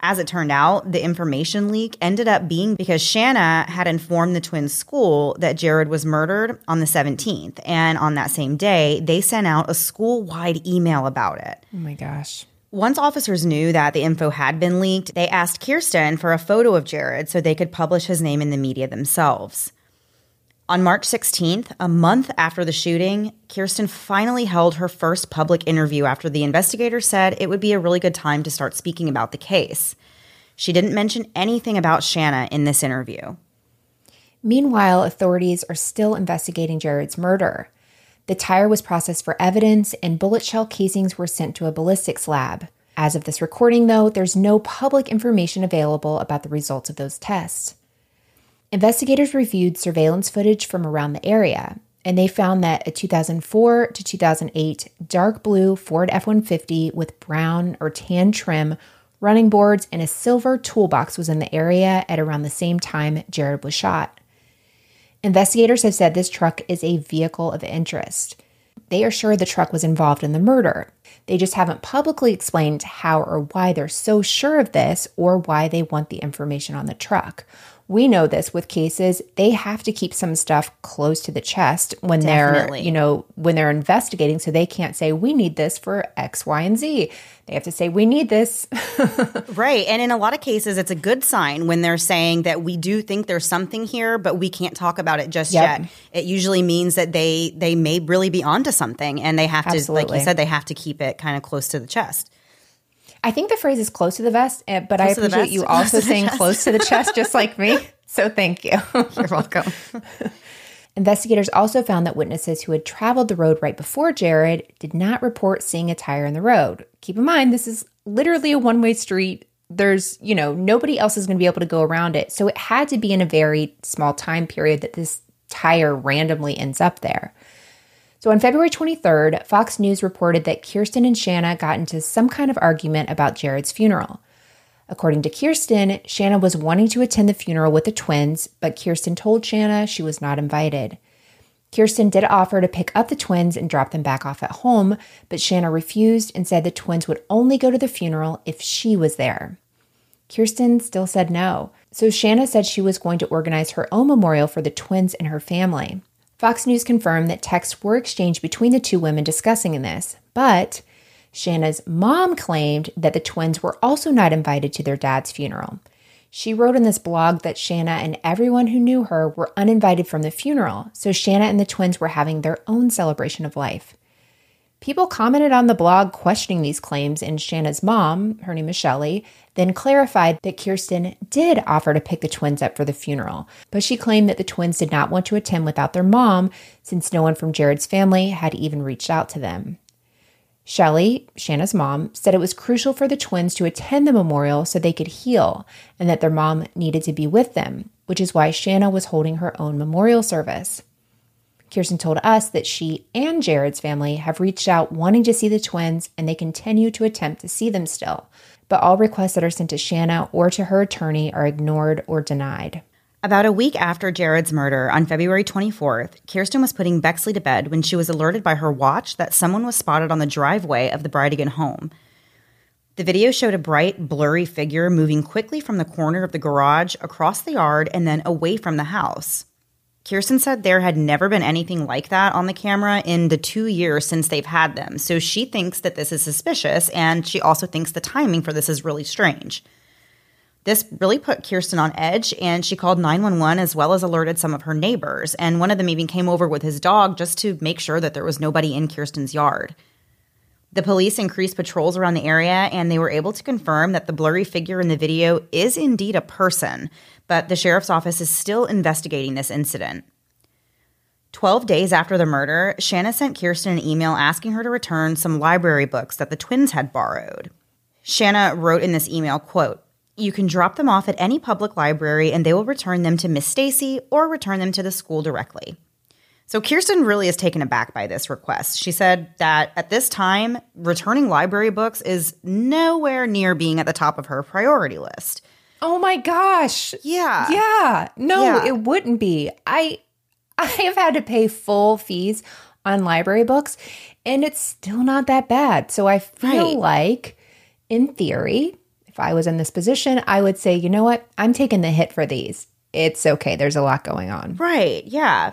As it turned out, the information leak ended up being because Shanna had informed the twins' school that Jared was murdered on the 17th. And on that same day, they sent out a school wide email about it. Oh my gosh. Once officers knew that the info had been leaked, they asked Kirsten for a photo of Jared so they could publish his name in the media themselves. On March 16th, a month after the shooting, Kirsten finally held her first public interview after the investigator said it would be a really good time to start speaking about the case. She didn't mention anything about Shanna in this interview. Meanwhile, authorities are still investigating Jared's murder. The tire was processed for evidence, and bullet shell casings were sent to a ballistics lab. As of this recording, though, there's no public information available about the results of those tests. Investigators reviewed surveillance footage from around the area, and they found that a 2004 to 2008 dark blue Ford F 150 with brown or tan trim, running boards, and a silver toolbox was in the area at around the same time Jared was shot. Investigators have said this truck is a vehicle of interest. They are sure the truck was involved in the murder. They just haven't publicly explained how or why they're so sure of this or why they want the information on the truck. We know this with cases, they have to keep some stuff close to the chest when Definitely. they're, you know, when they're investigating. So they can't say, we need this for X, Y, and Z. They have to say, we need this. [laughs] Right. And in a lot of cases, it's a good sign when they're saying that we do think there's something here, but we can't talk about it just Yep. yet. It usually means that they they may really be onto something and they have to, like you said, they have to keep it kind of close to the chest. I think the phrase is close to the vest, eh, but I Close the appreciate you [laughs] also saying close to the chest, just like me. So thank you. [laughs] You're welcome. [laughs] Investigators also found that witnesses who had traveled the road right before Jared did not report seeing a tire in the road. Keep in mind, this is literally a one way street. There's, you know, nobody else is going to be able to go around it. So it had to be in a very small time period that this tire randomly ends up there. So on February 23rd, Fox News reported that Kirsten and Shanna got into some kind of argument about Jared's funeral. According to Kirsten, Shanna was wanting to attend the funeral with the twins, but Kirsten told Shanna she was not invited. Kirsten did offer to pick up the twins and drop them back off at home, but Shanna refused and said the twins would only go to the funeral if she was there. Kirsten still said no, so Shanna said she was going to organize her own memorial for the twins and her family. Fox News confirmed that texts were exchanged between the two women discussing this, but Shanna's mom claimed that the twins were also not invited to their dad's funeral. She wrote in this blog that Shanna and everyone who knew her were uninvited from the funeral, so Shanna and the twins were having their own celebration of life. People commented on the blog questioning these claims, and Shanna's mom, her name is Shelley, then clarified that Kirsten did offer to pick the twins up for the funeral, but she claimed that the twins did not want to attend without their mom since no one from Jared's family had even reached out to them. Shelley, Shanna's mom, said it was crucial for the twins to attend the memorial so they could heal and that their mom needed to be with them, which is why Shanna was holding her own memorial service. Kirsten told us that she and Jared's family have reached out wanting to see the twins and they continue to attempt to see them still. But all requests that are sent to Shanna or to her attorney are ignored or denied. About a week after Jared's murder on February 24th, Kirsten was putting Bexley to bed when she was alerted by her watch that someone was spotted on the driveway of the Bridegan home. The video showed a bright, blurry figure moving quickly from the corner of the garage across the yard and then away from the house. Kirsten said there had never been anything like that on the camera in the two years since they've had them, so she thinks that this is suspicious, and she also thinks the timing for this is really strange. This really put Kirsten on edge, and she called 911 as well as alerted some of her neighbors. And one of them even came over with his dog just to make sure that there was nobody in Kirsten's yard. The police increased patrols around the area, and they were able to confirm that the blurry figure in the video is indeed a person, but the sheriff's office is still investigating this incident. 12 days after the murder, Shanna sent Kirsten an email asking her to return some library books that the twins had borrowed. Shanna wrote in this email, quote, you can drop them off at any public library and they will return them to Miss Stacy or return them to the school directly. So Kirsten really is taken aback by this request. She said that at this time, returning library books is nowhere near being at the top of her priority list. Oh my gosh. Yeah. Yeah. No, Yeah. it wouldn't be. I [laughs] I have had to pay full fees on library books and it's still not that bad. So I feel Right. like in theory, if I was in this position, I would say, "You know what? I'm taking the hit for these. It's okay. There's a lot going on." Right, yeah.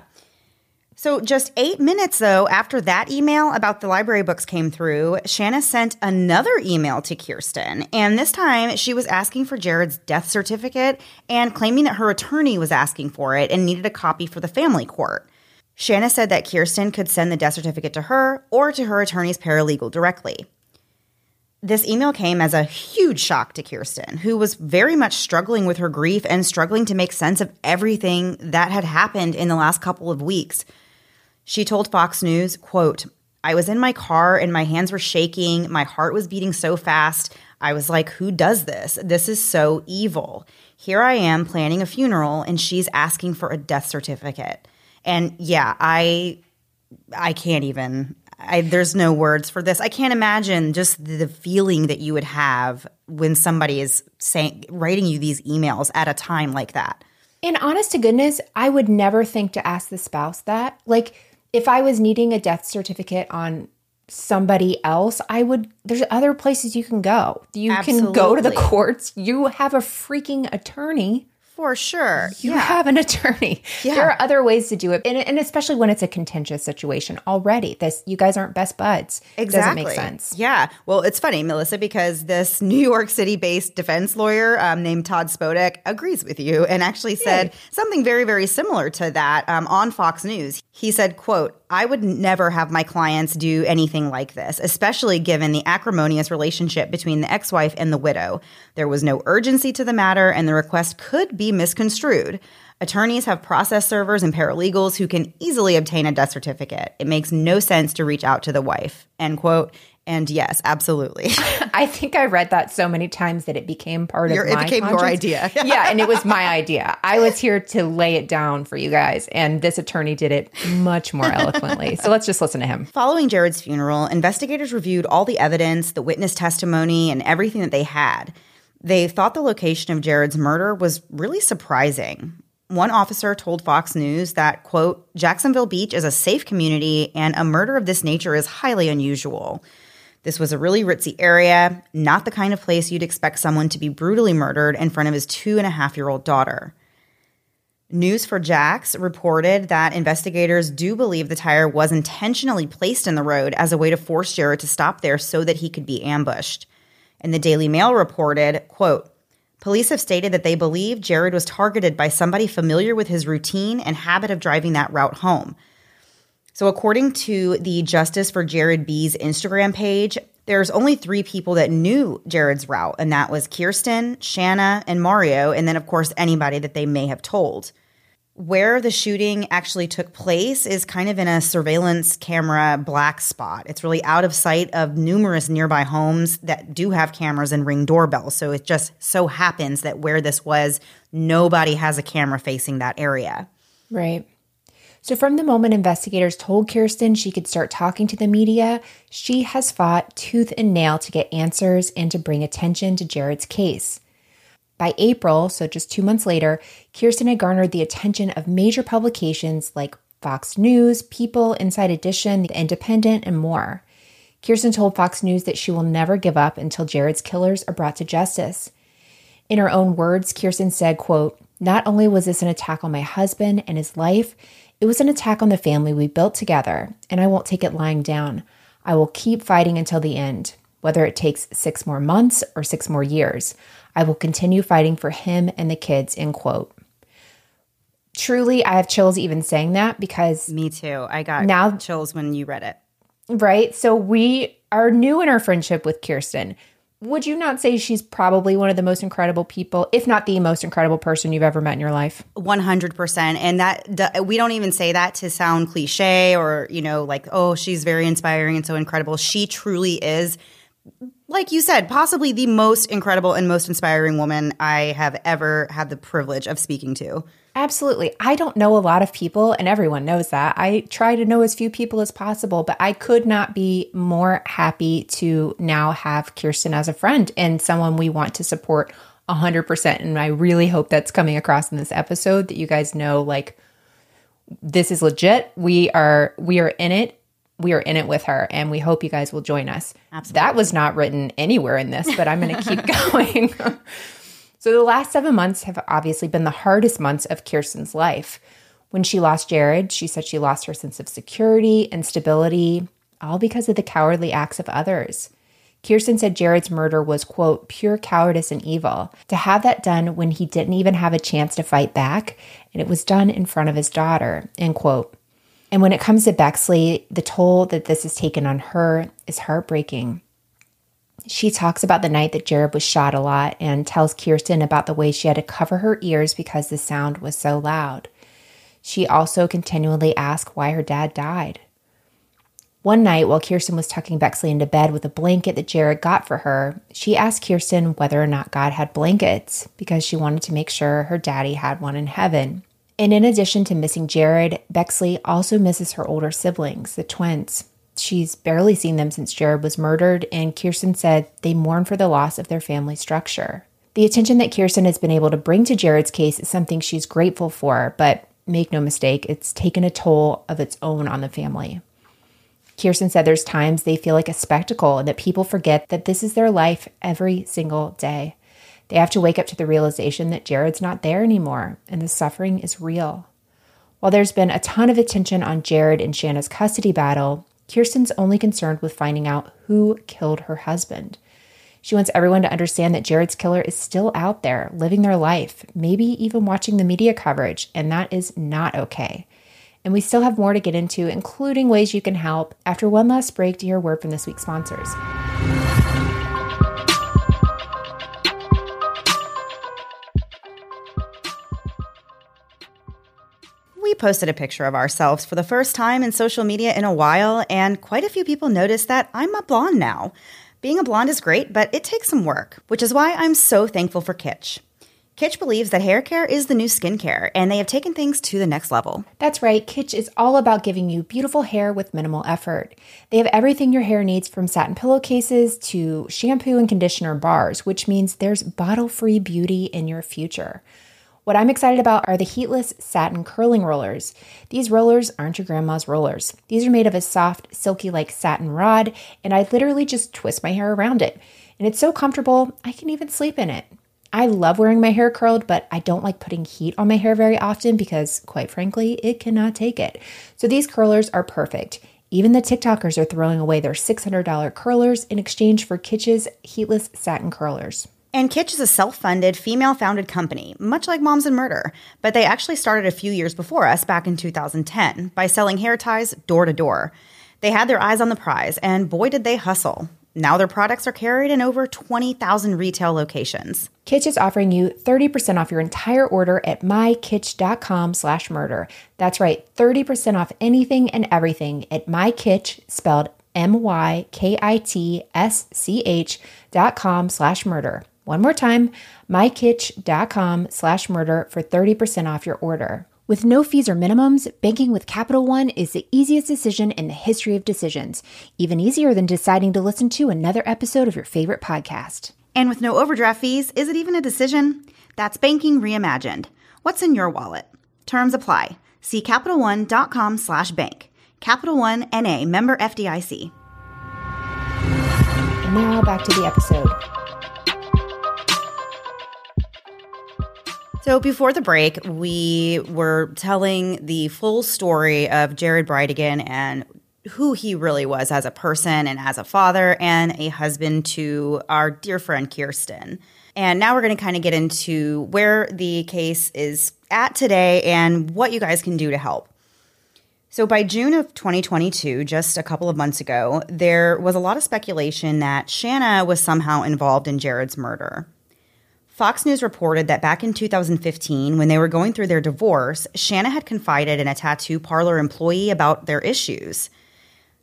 So, just eight minutes though after that email about the library books came through, Shanna sent another email to Kirsten. And this time she was asking for Jared's death certificate and claiming that her attorney was asking for it and needed a copy for the family court. Shanna said that Kirsten could send the death certificate to her or to her attorney's paralegal directly. This email came as a huge shock to Kirsten, who was very much struggling with her grief and struggling to make sense of everything that had happened in the last couple of weeks. She told Fox News, quote, I was in my car and my hands were shaking. My heart was beating so fast. I was like, who does this? This is so evil. Here I am planning a funeral and she's asking for a death certificate. And yeah, I I can't even. I, there's no words for this. I can't imagine just the feeling that you would have when somebody is saying writing you these emails at a time like that. And honest to goodness, I would never think to ask the spouse that. Like, if I was needing a death certificate on somebody else, I would there's other places you can go. You can go to the courts. You have a freaking attorney. For sure. You yeah. have an attorney. [laughs] Yeah. There are other ways to do it. And, and especially when it's a contentious situation already. This you guys aren't best buds. Exactly. Doesn't make sense. Yeah. Well, it's funny, Melissa, because this [laughs] New York City based defense lawyer um, named Todd Spodek agrees with you and actually said something very, very similar to that um, on Fox News. He said, quote, I would never have my clients do anything like this, especially given the acrimonious relationship between the ex wife and the widow. There was no urgency to the matter, and the request could be misconstrued. Attorneys have process servers and paralegals who can easily obtain a death certificate. It makes no sense to reach out to the wife. End quote. And yes, absolutely. [laughs] I think I read that so many times that it became part Your- of it my became your idea. [laughs] yeah, and it was my idea. I was here to lay it down for you guys, and this attorney did it much more eloquently. So let's just listen to him. Following Jared's funeral, investigators reviewed all the evidence, the witness testimony, and everything that they had. They thought the location of Jared's murder was really surprising. One officer told Fox News that, quote, Jacksonville Beach is a safe community and a murder of this nature is highly unusual. This was a really ritzy area, not the kind of place you'd expect someone to be brutally murdered in front of his two and a half year old daughter. News4Jax reported that investigators do believe the tire was intentionally placed in the road as a way to force Jared to stop there so that he could be ambushed. And the Daily Mail reported, quote, Police have stated that they believe Jared was targeted by somebody familiar with his routine and habit of driving that route home. So, according to the Justice for Jared B's Instagram page, there's only three people that knew Jared's route, and that was Kirsten, Shanna, and Mario, and then, of course, anybody that they may have told. Where the shooting actually took place is kind of in a surveillance camera black spot. It's really out of sight of numerous nearby homes that do have cameras and ring doorbells. So it just so happens that where this was, nobody has a camera facing that area. Right. So, from the moment investigators told Kirsten she could start talking to the media, she has fought tooth and nail to get answers and to bring attention to Jared's case. By April, so just two months later, Kirsten had garnered the attention of major publications like Fox News, People, Inside Edition, The Independent, and more. Kirsten told Fox News that she will never give up until Jared's killers are brought to justice. In her own words, Kirsten said, quote, Not only was this an attack on my husband and his life, it was an attack on the family we built together, and I won't take it lying down. I will keep fighting until the end, whether it takes six more months or six more years. I will continue fighting for him and the kids, end quote. Truly, I have chills even saying that because Me too. I got Now- chills when you read it. right? So we are new in our friendship with Kirsten. Would you not say she's probably one of the most incredible people, if not the most incredible person you've ever met in your life? 100% and that we don't even say that to sound cliche or you know like oh she's very inspiring and so incredible. She truly is like you said possibly the most incredible and most inspiring woman i have ever had the privilege of speaking to Absolutely. I don't know a lot of people, and everyone knows that. I try to know as few people as possible, but I could not be more happy to now have Kirsten as a friend and someone we want to support 100%. And I really hope that's coming across in this episode that you guys know like this is legit. We are we are in it. We are in it with her and we hope you guys will join us. Absolutely. That was not written anywhere in this, but I'm [laughs] going to keep going. So the last seven months have obviously been the hardest months of Kirsten's life. When she lost Jared, she said she lost her sense of security and stability, all because of the cowardly acts of others. Kirsten said Jared's murder was, quote, pure cowardice and evil. To have that done when he didn't even have a chance to fight back, and it was done in front of his daughter, end quote. And when it comes to Bexley, the toll that this has taken on her is heartbreaking. She talks about the night that Jared was shot a lot and tells Kirsten about the way she had to cover her ears because the sound was so loud. She also continually asks why her dad died. One night, while Kirsten was tucking Bexley into bed with a blanket that Jared got for her, she asked Kirsten whether or not God had blankets because she wanted to make sure her daddy had one in heaven. And in addition to missing Jared, Bexley also misses her older siblings, the twins. She's barely seen them since Jared was murdered, and Kirsten said they mourn for the loss of their family structure. The attention that Kirsten has been able to bring to Jared's case is something she's grateful for, but make no mistake, it's taken a toll of its own on the family. Kirsten said there's times they feel like a spectacle and that people forget that this is their life every single day. They have to wake up to the realization that Jared's not there anymore and the suffering is real. While there's been a ton of attention on Jared and Shanna's custody battle, Kirsten's only concerned with finding out who killed her husband. She wants everyone to understand that Jared's killer is still out there, living their life, maybe even watching the media coverage, and that is not okay. And we still have more to get into, including ways you can help, after one last break to hear word from this week's sponsors. We posted a picture of ourselves for the first time in social media in a while, and quite a few people noticed that I'm a blonde now. Being a blonde is great, but it takes some work, which is why I'm so thankful for Kitsch. Kitsch believes that hair care is the new skincare, and they have taken things to the next level. That's right, Kitsch is all about giving you beautiful hair with minimal effort. They have everything your hair needs from satin pillowcases to shampoo and conditioner bars, which means there's bottle free beauty in your future. What I'm excited about are the heatless satin curling rollers. These rollers aren't your grandma's rollers. These are made of a soft, silky like satin rod, and I literally just twist my hair around it. And it's so comfortable, I can even sleep in it. I love wearing my hair curled, but I don't like putting heat on my hair very often because, quite frankly, it cannot take it. So these curlers are perfect. Even the TikTokers are throwing away their $600 curlers in exchange for Kitsch's heatless satin curlers. And Kitsch is a self funded, female founded company, much like Moms and Murder, but they actually started a few years before us back in 2010 by selling hair ties door to door. They had their eyes on the prize, and boy, did they hustle. Now their products are carried in over 20,000 retail locations. Kitsch is offering you 30% off your entire order at mykitsch.com slash murder. That's right, 30% off anything and everything at mykitsch, spelled M-Y-K-I-T-S-C-H dot com slash murder. One more time, mykitsch.com slash murder for 30% off your order. With no fees or minimums, banking with Capital One is the easiest decision in the history of decisions, even easier than deciding to listen to another episode of your favorite podcast. And with no overdraft fees, is it even a decision? That's banking reimagined. What's in your wallet? Terms apply. See CapitalOne.com slash bank. Capital One NA member FDIC. And now back to the episode. So before the break, we were telling the full story of Jared Bridegan and who he really was as a person and as a father and a husband to our dear friend Kirsten. And now we're going to kind of get into where the case is at today and what you guys can do to help. So, by June of 2022, just a couple of months ago, there was a lot of speculation that Shanna was somehow involved in Jared's murder. Fox News reported that back in 2015, when they were going through their divorce, Shanna had confided in a tattoo parlor employee about their issues.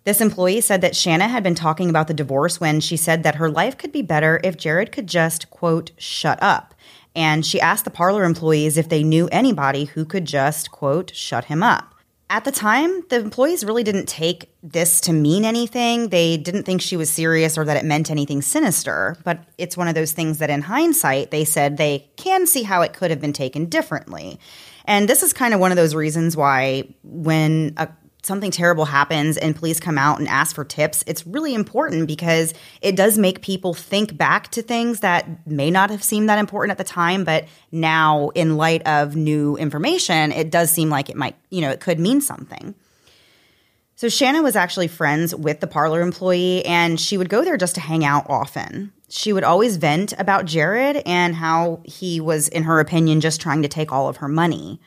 This employee said that Shanna had been talking about the divorce when she said that her life could be better if Jared could just, quote, shut up. And she asked the parlor employees if they knew anybody who could just, quote, shut him up. At the time, the employees really didn't take this to mean anything. They didn't think she was serious or that it meant anything sinister. But it's one of those things that in hindsight, they said they can see how it could have been taken differently. And this is kind of one of those reasons why when a something terrible happens and police come out and ask for tips, it's really important because it does make people think back to things that may not have seemed that important at the time, but now in light of new information, it does seem like it might, you know, it could mean something. So Shanna was actually friends with the parlor employee and she would go there just to hang out often. She would always vent about Jared and how he was, in her opinion, just trying to take all of her money.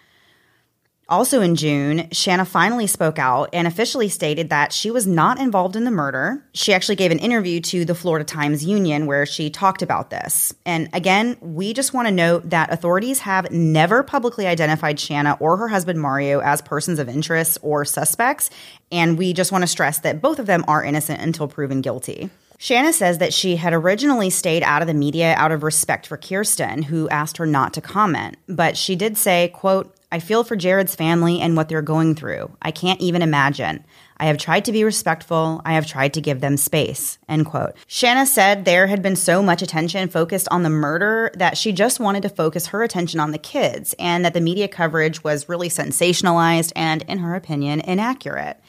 Also in June, Shanna finally spoke out and officially stated that she was not involved in the murder. She actually gave an interview to the Florida Times Union where she talked about this. And again, we just want to note that authorities have never publicly identified Shanna or her husband Mario as persons of interest or suspects. And we just want to stress that both of them are innocent until proven guilty. Shanna says that she had originally stayed out of the media out of respect for Kirsten, who asked her not to comment. But she did say, quote, I feel for Jared's family and what they're going through. I can't even imagine. I have tried to be respectful. I have tried to give them space. End quote. Shanna said there had been so much attention focused on the murder that she just wanted to focus her attention on the kids and that the media coverage was really sensationalized and, in her opinion, inaccurate.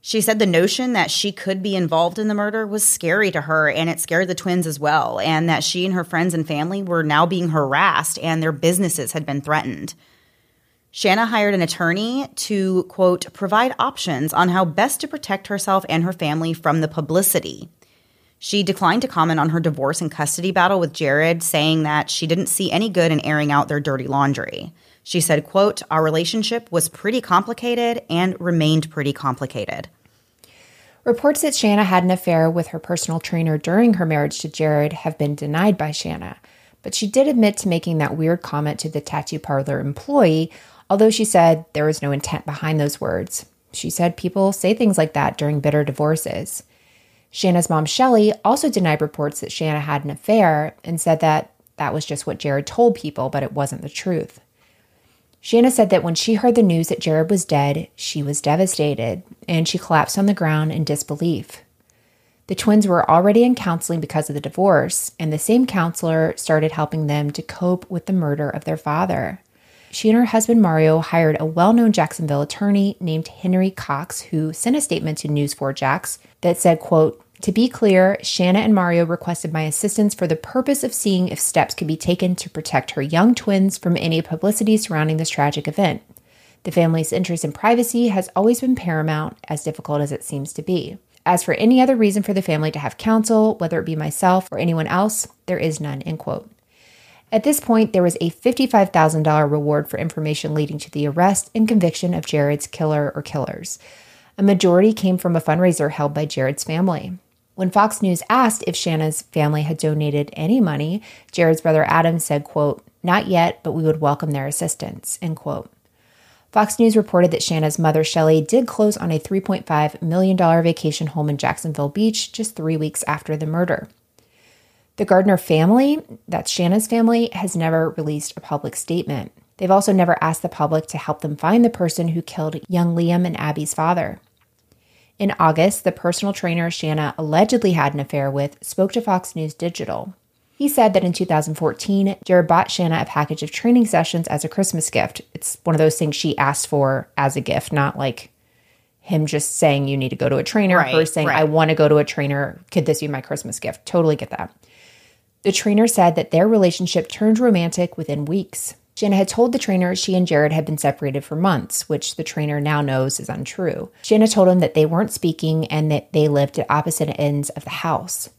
She said the notion that she could be involved in the murder was scary to her and it scared the twins as well, and that she and her friends and family were now being harassed and their businesses had been threatened. Shanna hired an attorney to, quote, provide options on how best to protect herself and her family from the publicity. She declined to comment on her divorce and custody battle with Jared, saying that she didn't see any good in airing out their dirty laundry. She said, quote, Our relationship was pretty complicated and remained pretty complicated. Reports that Shanna had an affair with her personal trainer during her marriage to Jared have been denied by Shanna, but she did admit to making that weird comment to the tattoo parlor employee, although she said there was no intent behind those words. She said people say things like that during bitter divorces. Shanna's mom, Shelly, also denied reports that Shanna had an affair and said that that was just what Jared told people, but it wasn't the truth. Shanna said that when she heard the news that Jared was dead, she was devastated and she collapsed on the ground in disbelief. The twins were already in counseling because of the divorce, and the same counselor started helping them to cope with the murder of their father. She and her husband Mario hired a well known Jacksonville attorney named Henry Cox, who sent a statement to News4Jax that said, quote, to be clear, Shanna and Mario requested my assistance for the purpose of seeing if steps could be taken to protect her young twins from any publicity surrounding this tragic event. The family's interest in privacy has always been paramount, as difficult as it seems to be. As for any other reason for the family to have counsel, whether it be myself or anyone else, there is none. End quote. At this point, there was a $55,000 reward for information leading to the arrest and conviction of Jared's killer or killers. A majority came from a fundraiser held by Jared's family. When Fox News asked if Shanna's family had donated any money, Jared's brother Adam said, quote, not yet, but we would welcome their assistance, end quote. Fox News reported that Shanna's mother, Shelly, did close on a $3.5 million vacation home in Jacksonville Beach just three weeks after the murder. The Gardner family, that's Shanna's family, has never released a public statement. They've also never asked the public to help them find the person who killed young Liam and Abby's father. In August, the personal trainer Shanna allegedly had an affair with spoke to Fox News Digital. He said that in 2014, Jared bought Shanna a package of training sessions as a Christmas gift. It's one of those things she asked for as a gift, not like him just saying you need to go to a trainer, right, her saying, right. I want to go to a trainer. Could this be my Christmas gift? Totally get that. The trainer said that their relationship turned romantic within weeks. Shanna had told the trainer she and Jared had been separated for months, which the trainer now knows is untrue. Shanna told him that they weren't speaking and that they lived at opposite ends of the house.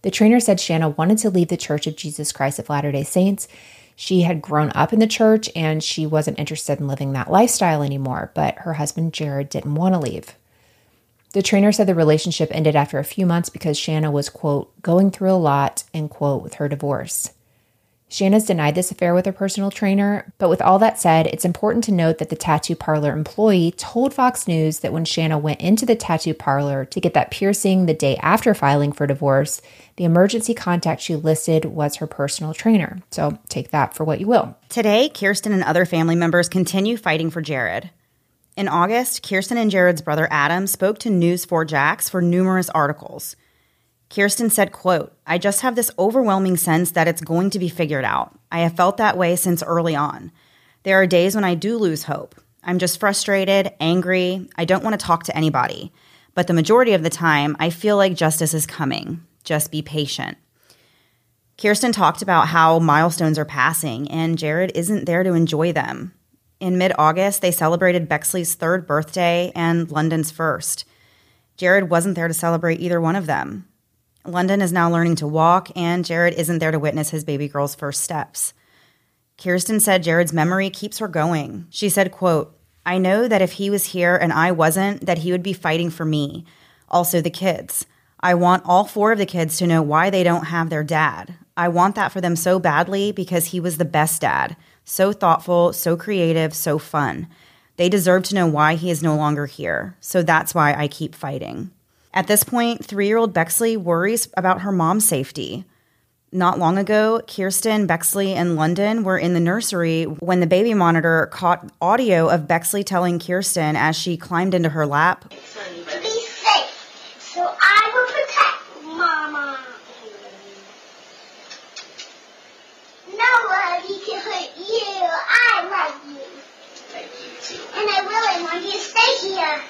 The trainer said Shanna wanted to leave the Church of Jesus Christ of Latter day Saints. She had grown up in the church and she wasn't interested in living that lifestyle anymore, but her husband Jared didn't want to leave. The trainer said the relationship ended after a few months because Shanna was, quote, going through a lot, end quote, with her divorce. Shanna's denied this affair with her personal trainer, but with all that said, it's important to note that the tattoo parlor employee told Fox News that when Shanna went into the tattoo parlor to get that piercing the day after filing for divorce, the emergency contact she listed was her personal trainer. So take that for what you will. Today, Kirsten and other family members continue fighting for Jared. In August, Kirsten and Jared's brother Adam spoke to News4Jax for numerous articles. Kirsten said, quote, I just have this overwhelming sense that it's going to be figured out. I have felt that way since early on. There are days when I do lose hope. I'm just frustrated, angry. I don't want to talk to anybody. But the majority of the time, I feel like justice is coming. Just be patient. Kirsten talked about how milestones are passing and Jared isn't there to enjoy them. In mid August, they celebrated Bexley's third birthday and London's first. Jared wasn't there to celebrate either one of them. London is now learning to walk, and Jared isn't there to witness his baby girl's first steps. Kirsten said Jared's memory keeps her going. She said, quote, I know that if he was here and I wasn't, that he would be fighting for me. Also the kids. I want all four of the kids to know why they don't have their dad. I want that for them so badly because he was the best dad. So thoughtful, so creative, so fun. They deserve to know why he is no longer here. So that's why I keep fighting. At this point, three year old Bexley worries about her mom's safety. Not long ago, Kirsten, Bexley, and London were in the nursery when the baby monitor caught audio of Bexley telling Kirsten as she climbed into her lap. To be safe, so I will protect Mama. Nobody can hurt you. I love you. And I really want you to stay here.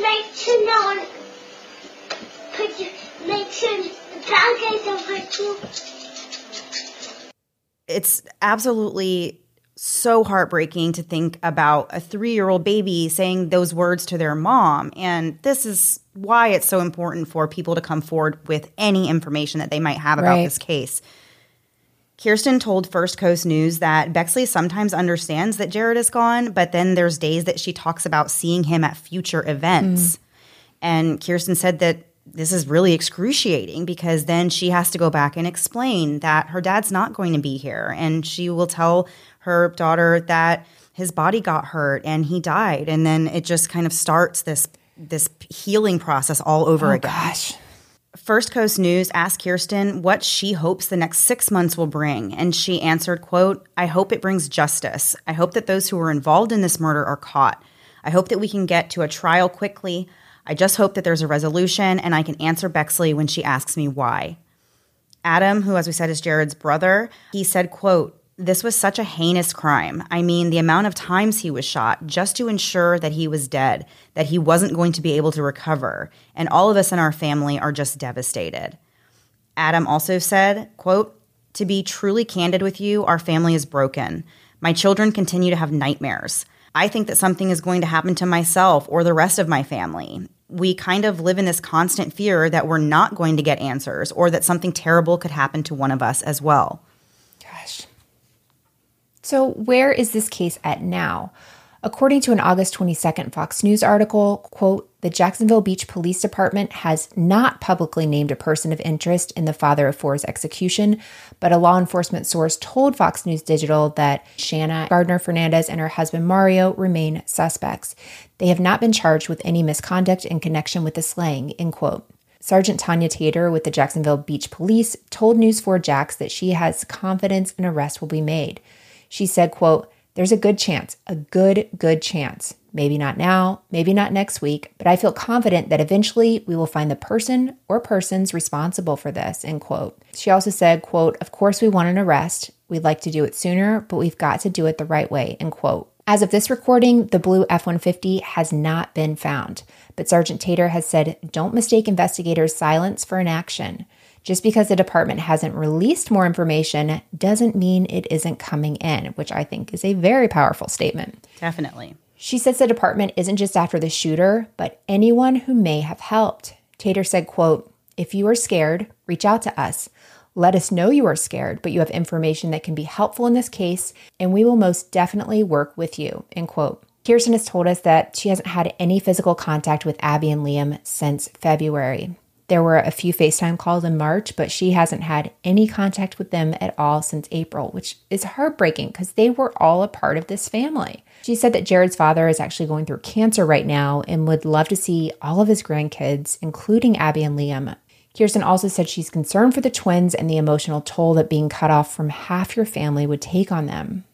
make sure no one put you, make sure the bad guys don't hurt you. It's absolutely so heartbreaking to think about a three year old baby saying those words to their mom. And this is why it's so important for people to come forward with any information that they might have about Right. this case. Kirsten told First Coast News that Bexley sometimes understands that Jared is gone, but then there's days that she talks about seeing him at future events. And Kirsten said that this is really excruciating because then she has to go back and explain that her dad's not going to be here. And she will tell her daughter that his body got hurt and he died. And then it just kind of starts this this healing process all over oh, again. Gosh. First Coast News asked Kirsten what she hopes the next six months will bring, and she answered, quote, I hope it brings justice. I hope that those who were involved in this murder are caught. I hope that we can get to a trial quickly. I just hope that there's a resolution and I can answer Bexley when she asks me why. Adam, who as we said is Jared's brother, he said, quote, this was such a heinous crime. I mean, the amount of times he was shot just to ensure that he was dead, that he wasn't going to be able to recover, and all of us in our family are just devastated. Adam also said, quote, to be truly candid with you, our family is broken. My children continue to have nightmares. I think that something is going to happen to myself or the rest of my family. We kind of live in this constant fear that we're not going to get answers or that something terrible could happen to one of us as well. So, where is this case at now? According to an August 22nd Fox News article, quote, the Jacksonville Beach Police Department has not publicly named a person of interest in the father of four's execution, but a law enforcement source told Fox News Digital that Shanna Gardner Fernandez and her husband Mario remain suspects. They have not been charged with any misconduct in connection with the slaying, end quote. Sergeant Tanya Tater with the Jacksonville Beach Police told News4Jax that she has confidence an arrest will be made. She said, quote, there's a good chance, a good, good chance. Maybe not now, maybe not next week, but I feel confident that eventually we will find the person or persons responsible for this, end quote. She also said, quote, of course we want an arrest. We'd like to do it sooner, but we've got to do it the right way, end quote. As of this recording, the blue F 150 has not been found, but Sergeant Tater has said don't mistake investigators' silence for inaction. Just because the department hasn't released more information doesn't mean it isn't coming in, which I think is a very powerful statement. Definitely. She says the department isn't just after the shooter, but anyone who may have helped. Tater said, quote, if you are scared, reach out to us. Let us know you are scared, but you have information that can be helpful in this case, and we will most definitely work with you, end quote. Kirsten has told us that she hasn't had any physical contact with Abby and Liam since February. There were a few FaceTime calls in March, but she hasn't had any contact with them at all since April, which is heartbreaking because they were all a part of this family. She said that Jared's father is actually going through cancer right now and would love to see all of his grandkids, including Abby and Liam. Kirsten also said she's concerned for the twins and the emotional toll that being cut off from half your family would take on them.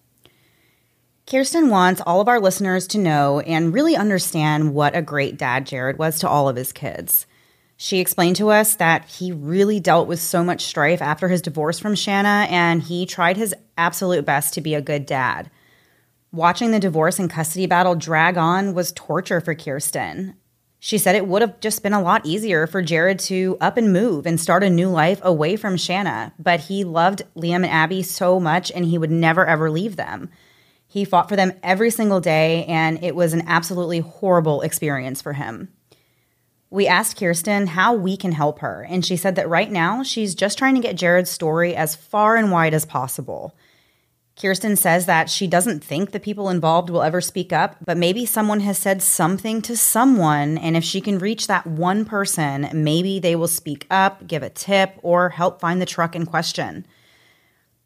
Kirsten wants all of our listeners to know and really understand what a great dad Jared was to all of his kids. She explained to us that he really dealt with so much strife after his divorce from Shanna, and he tried his absolute best to be a good dad. Watching the divorce and custody battle drag on was torture for Kirsten. She said it would have just been a lot easier for Jared to up and move and start a new life away from Shanna, but he loved Liam and Abby so much and he would never ever leave them. He fought for them every single day, and it was an absolutely horrible experience for him. We asked Kirsten how we can help her, and she said that right now she's just trying to get Jared's story as far and wide as possible. Kirsten says that she doesn't think the people involved will ever speak up, but maybe someone has said something to someone, and if she can reach that one person, maybe they will speak up, give a tip, or help find the truck in question.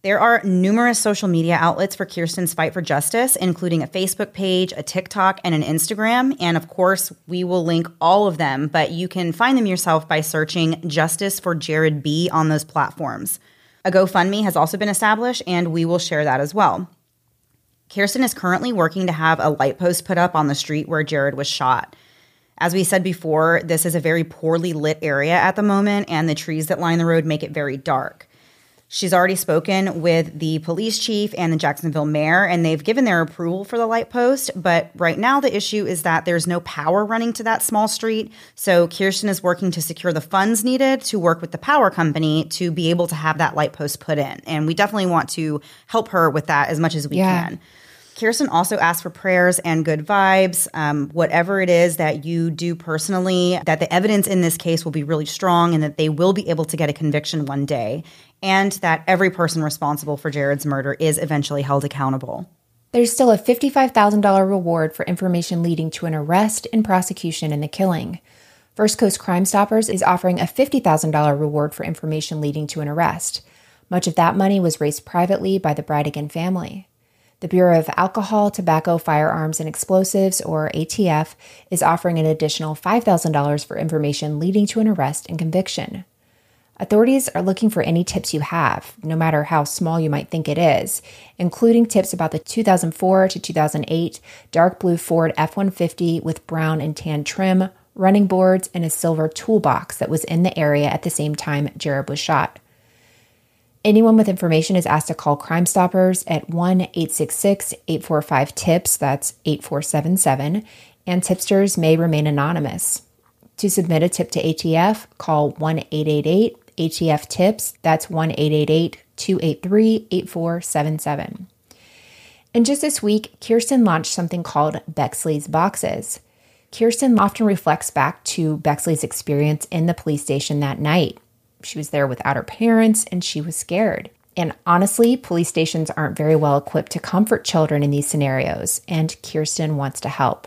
There are numerous social media outlets for Kirsten's fight for justice, including a Facebook page, a TikTok, and an Instagram. And of course, we will link all of them, but you can find them yourself by searching Justice for Jared B on those platforms. A GoFundMe has also been established, and we will share that as well. Kirsten is currently working to have a light post put up on the street where Jared was shot. As we said before, this is a very poorly lit area at the moment, and the trees that line the road make it very dark. She's already spoken with the police chief and the Jacksonville mayor, and they've given their approval for the light post. But right now, the issue is that there's no power running to that small street. So Kirsten is working to secure the funds needed to work with the power company to be able to have that light post put in. And we definitely want to help her with that as much as we Yeah. can. Kirsten also asked for prayers and good vibes. Um, whatever it is that you do personally, that the evidence in this case will be really strong and that they will be able to get a conviction one day, and that every person responsible for Jared's murder is eventually held accountable. There's still a $55,000 reward for information leading to an arrest and prosecution in the killing. First Coast Crime Stoppers is offering a $50,000 reward for information leading to an arrest. Much of that money was raised privately by the Bridegan family. The Bureau of Alcohol, Tobacco, Firearms, and Explosives, or ATF, is offering an additional $5,000 for information leading to an arrest and conviction. Authorities are looking for any tips you have, no matter how small you might think it is, including tips about the 2004 to 2008 dark blue Ford F 150 with brown and tan trim, running boards, and a silver toolbox that was in the area at the same time Jared was shot. Anyone with information is asked to call Crime Stoppers at 1 866 845 TIPS, that's 8477, and tipsters may remain anonymous. To submit a tip to ATF, call 1 888 ATF TIPS, that's 1 888 283 8477. And just this week, Kirsten launched something called Bexley's Boxes. Kirsten often reflects back to Bexley's experience in the police station that night. She was there without her parents and she was scared. And honestly, police stations aren't very well equipped to comfort children in these scenarios, and Kirsten wants to help.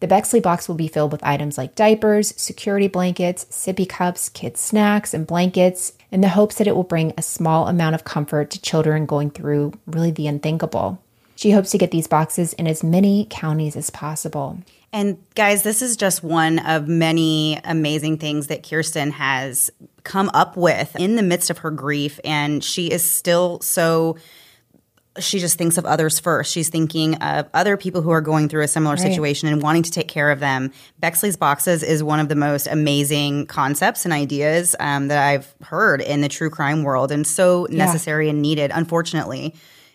The Bexley box will be filled with items like diapers, security blankets, sippy cups, kids' snacks, and blankets, in the hopes that it will bring a small amount of comfort to children going through really the unthinkable. She hopes to get these boxes in as many counties as possible. And guys, this is just one of many amazing things that Kirsten has come up with in the midst of her grief. And she is still so, she just thinks of others first. She's thinking of other people who are going through a similar situation and wanting to take care of them. Bexley's Boxes is one of the most amazing concepts and ideas um, that I've heard in the true crime world and so necessary and needed, unfortunately.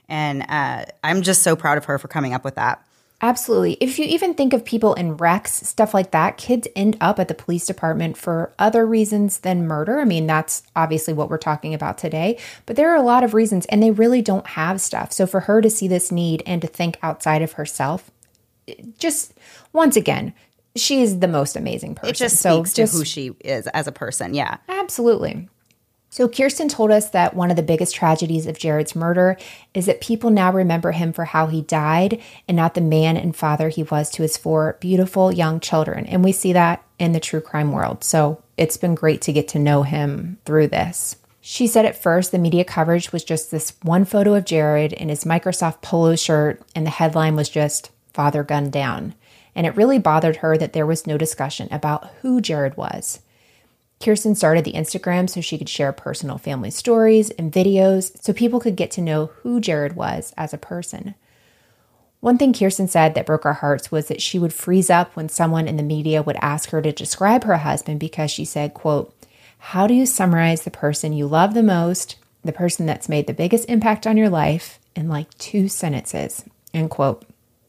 And uh, I'm just so proud of her for coming up with that. Absolutely. If you even think of people in wrecks, stuff like that, kids end up at the police department for other reasons than murder. I mean, that's obviously what we're talking about today, but there are a lot of reasons and they really don't have stuff. So for her to see this need and to think outside of herself, just once again, she is the most amazing person. It just so speaks to who she is as a person. Yeah. Absolutely. So, Kirsten told us that one of the biggest tragedies of Jared's murder is that people now remember him for how he died and not the man and father he was to his four beautiful young children. And we see that in the true crime world. So, it's been great to get to know him through this. She said at first the media coverage was just this one photo of Jared in his Microsoft polo shirt, and the headline was just Father Gunned Down. And it really bothered her that there was no discussion about who Jared was. Kirsten started the Instagram so she could share personal family stories and videos so people could get to know who Jared was as a person. One thing Kirsten said that broke our hearts was that she would freeze up when someone in the media would ask her to describe her husband because she said, quote, "How do you summarize the person you love the most, the person that's made the biggest impact on your life in like two sentences?" End quote.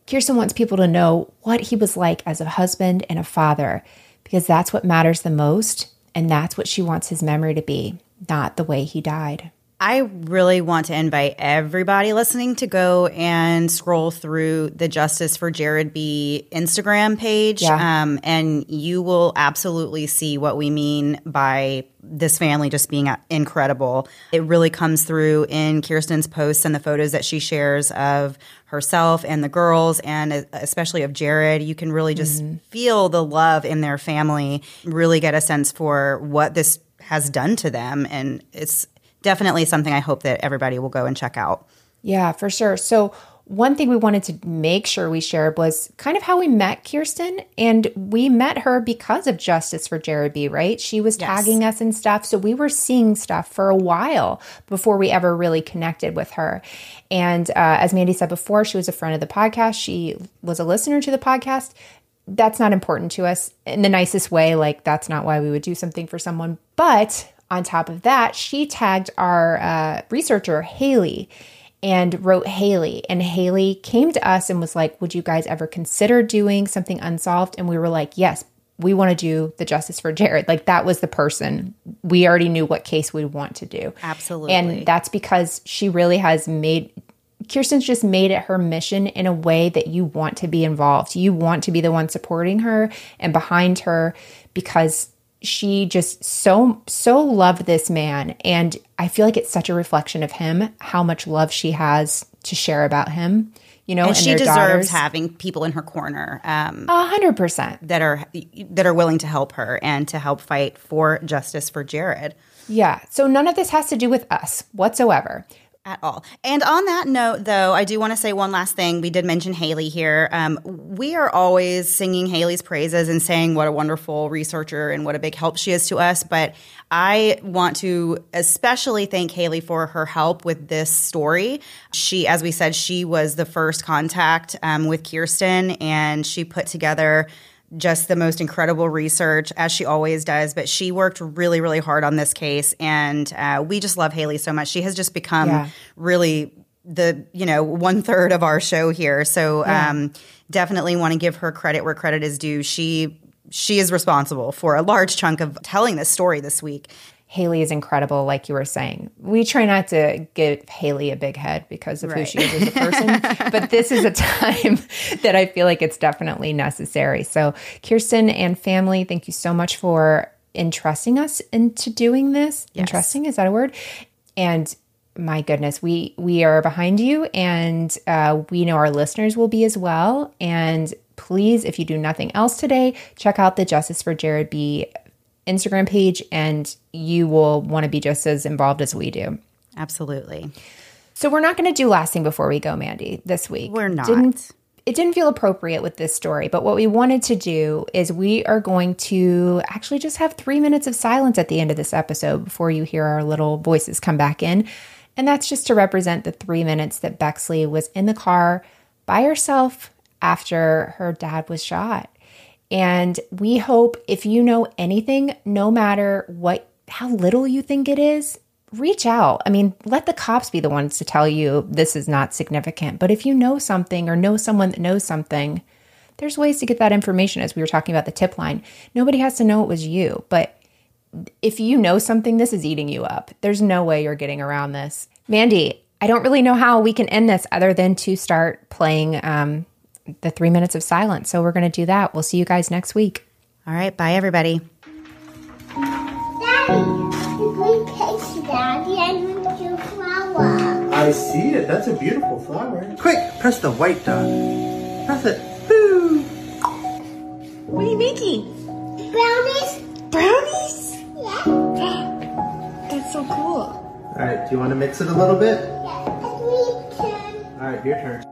Kirsten wants people to know what he was like as a husband and a father because that's what matters the most and that's what she wants his memory to be, not the way he died. I really want to invite everybody listening to go and scroll through the Justice for Jared B Instagram page. Yeah. Um, and you will absolutely see what we mean by this family just being uh, incredible. It really comes through in Kirsten's posts and the photos that she shares of herself and the girls, and uh, especially of Jared. You can really just feel the love in their family, really get a sense for what this has done to them. And it's definitely something I hope that everybody will go and check out. Yeah, for sure. So, one thing we wanted to make sure we shared was kind of how we met Kirsten. And we met her because of Justice for Jared B, right? She was Yes. tagging us and stuff. So, we were seeing stuff for a while before we ever really connected with her. And uh, as Mandy said before, she was a friend of the podcast, she was a listener to the podcast. That's not important to us in the nicest way. Like, that's not why we would do something for someone. But on top of that, she tagged our uh, researcher, Haley, and wrote Haley. And Haley came to us and was like, Would you guys ever consider doing something unsolved? And we were like, Yes, we want to do the justice for Jared. Like that was the person. We already knew what case we want to do. Absolutely. And that's because she really has made Kirsten's just made it her mission in a way that you want to be involved. You want to be the one supporting her and behind her because she just so so loved this man and I feel like it's such a reflection of him how much love she has to share about him. You know, and, and she deserves daughters. having people in her corner um, A hundred percent. that are that are willing to help her and to help fight for justice for Jared. Yeah. So none of this has to do with us whatsoever. At all. And on that note, though, I do want to say one last thing. We did mention Haley here. Um, we are always singing Haley's praises and saying what a wonderful researcher and what a big help she is to us. But I want to especially thank Haley for her help with this story. She, as we said, she was the first contact um, with Kirsten, and she put together just the most incredible research as she always does. But she worked really, really hard on this case, and uh, we just love Haley so much. She has just become Yeah. really the you know one third of our show here. So um, definitely want to give her credit where credit is due. She she is responsible for a large chunk of telling this story this week. Haley is incredible, like you were saying. We try not to give Haley a big head because of who she is as a person, [laughs] but this is a time [laughs] that I feel like it's definitely necessary. So, Kirsten and family, thank you so much for entrusting us into doing this. Entrusting is that a word? And my goodness, we we are behind you, and uh, we know our listeners will be as well. And please, if you do nothing else today, check out the Justice for Jared B Instagram page, and you will want to be just as involved as we do. Absolutely, So we're not going to do last thing before we go, Mandy, this week. we're not. Didn't it didn't feel appropriate with this story, but what we wanted to do is we are going to actually just have three minutes of silence at the end of this episode before you hear our little voices come back in. And that's just to represent the three minutes that Bexley was in the car by herself after her dad was shot. And we hope if you know anything, no matter what, how little you think it is, reach out. I mean, let the cops be the ones to tell you this is not significant. But if you know something or know someone that knows something, there's ways to get that information as we were talking about the tip line. Nobody has to know it was you, but if you know something, this is eating you up. There's no way you're getting around this. Mandy, I don't really know how we can end this other than to start playing um, the three minutes of silence. So we're going to do that. We'll see you guys next week. All right, bye everybody. Daddy, the green picture, Daddy, I want your flower. I see it. That's a beautiful flower. Quick, press the white dot. Press it. Boo! What are you making? Brownies? Brownies? Yeah. That's so cool. All right, do you want to mix it a little bit? Yeah. And we can. All right, your turn.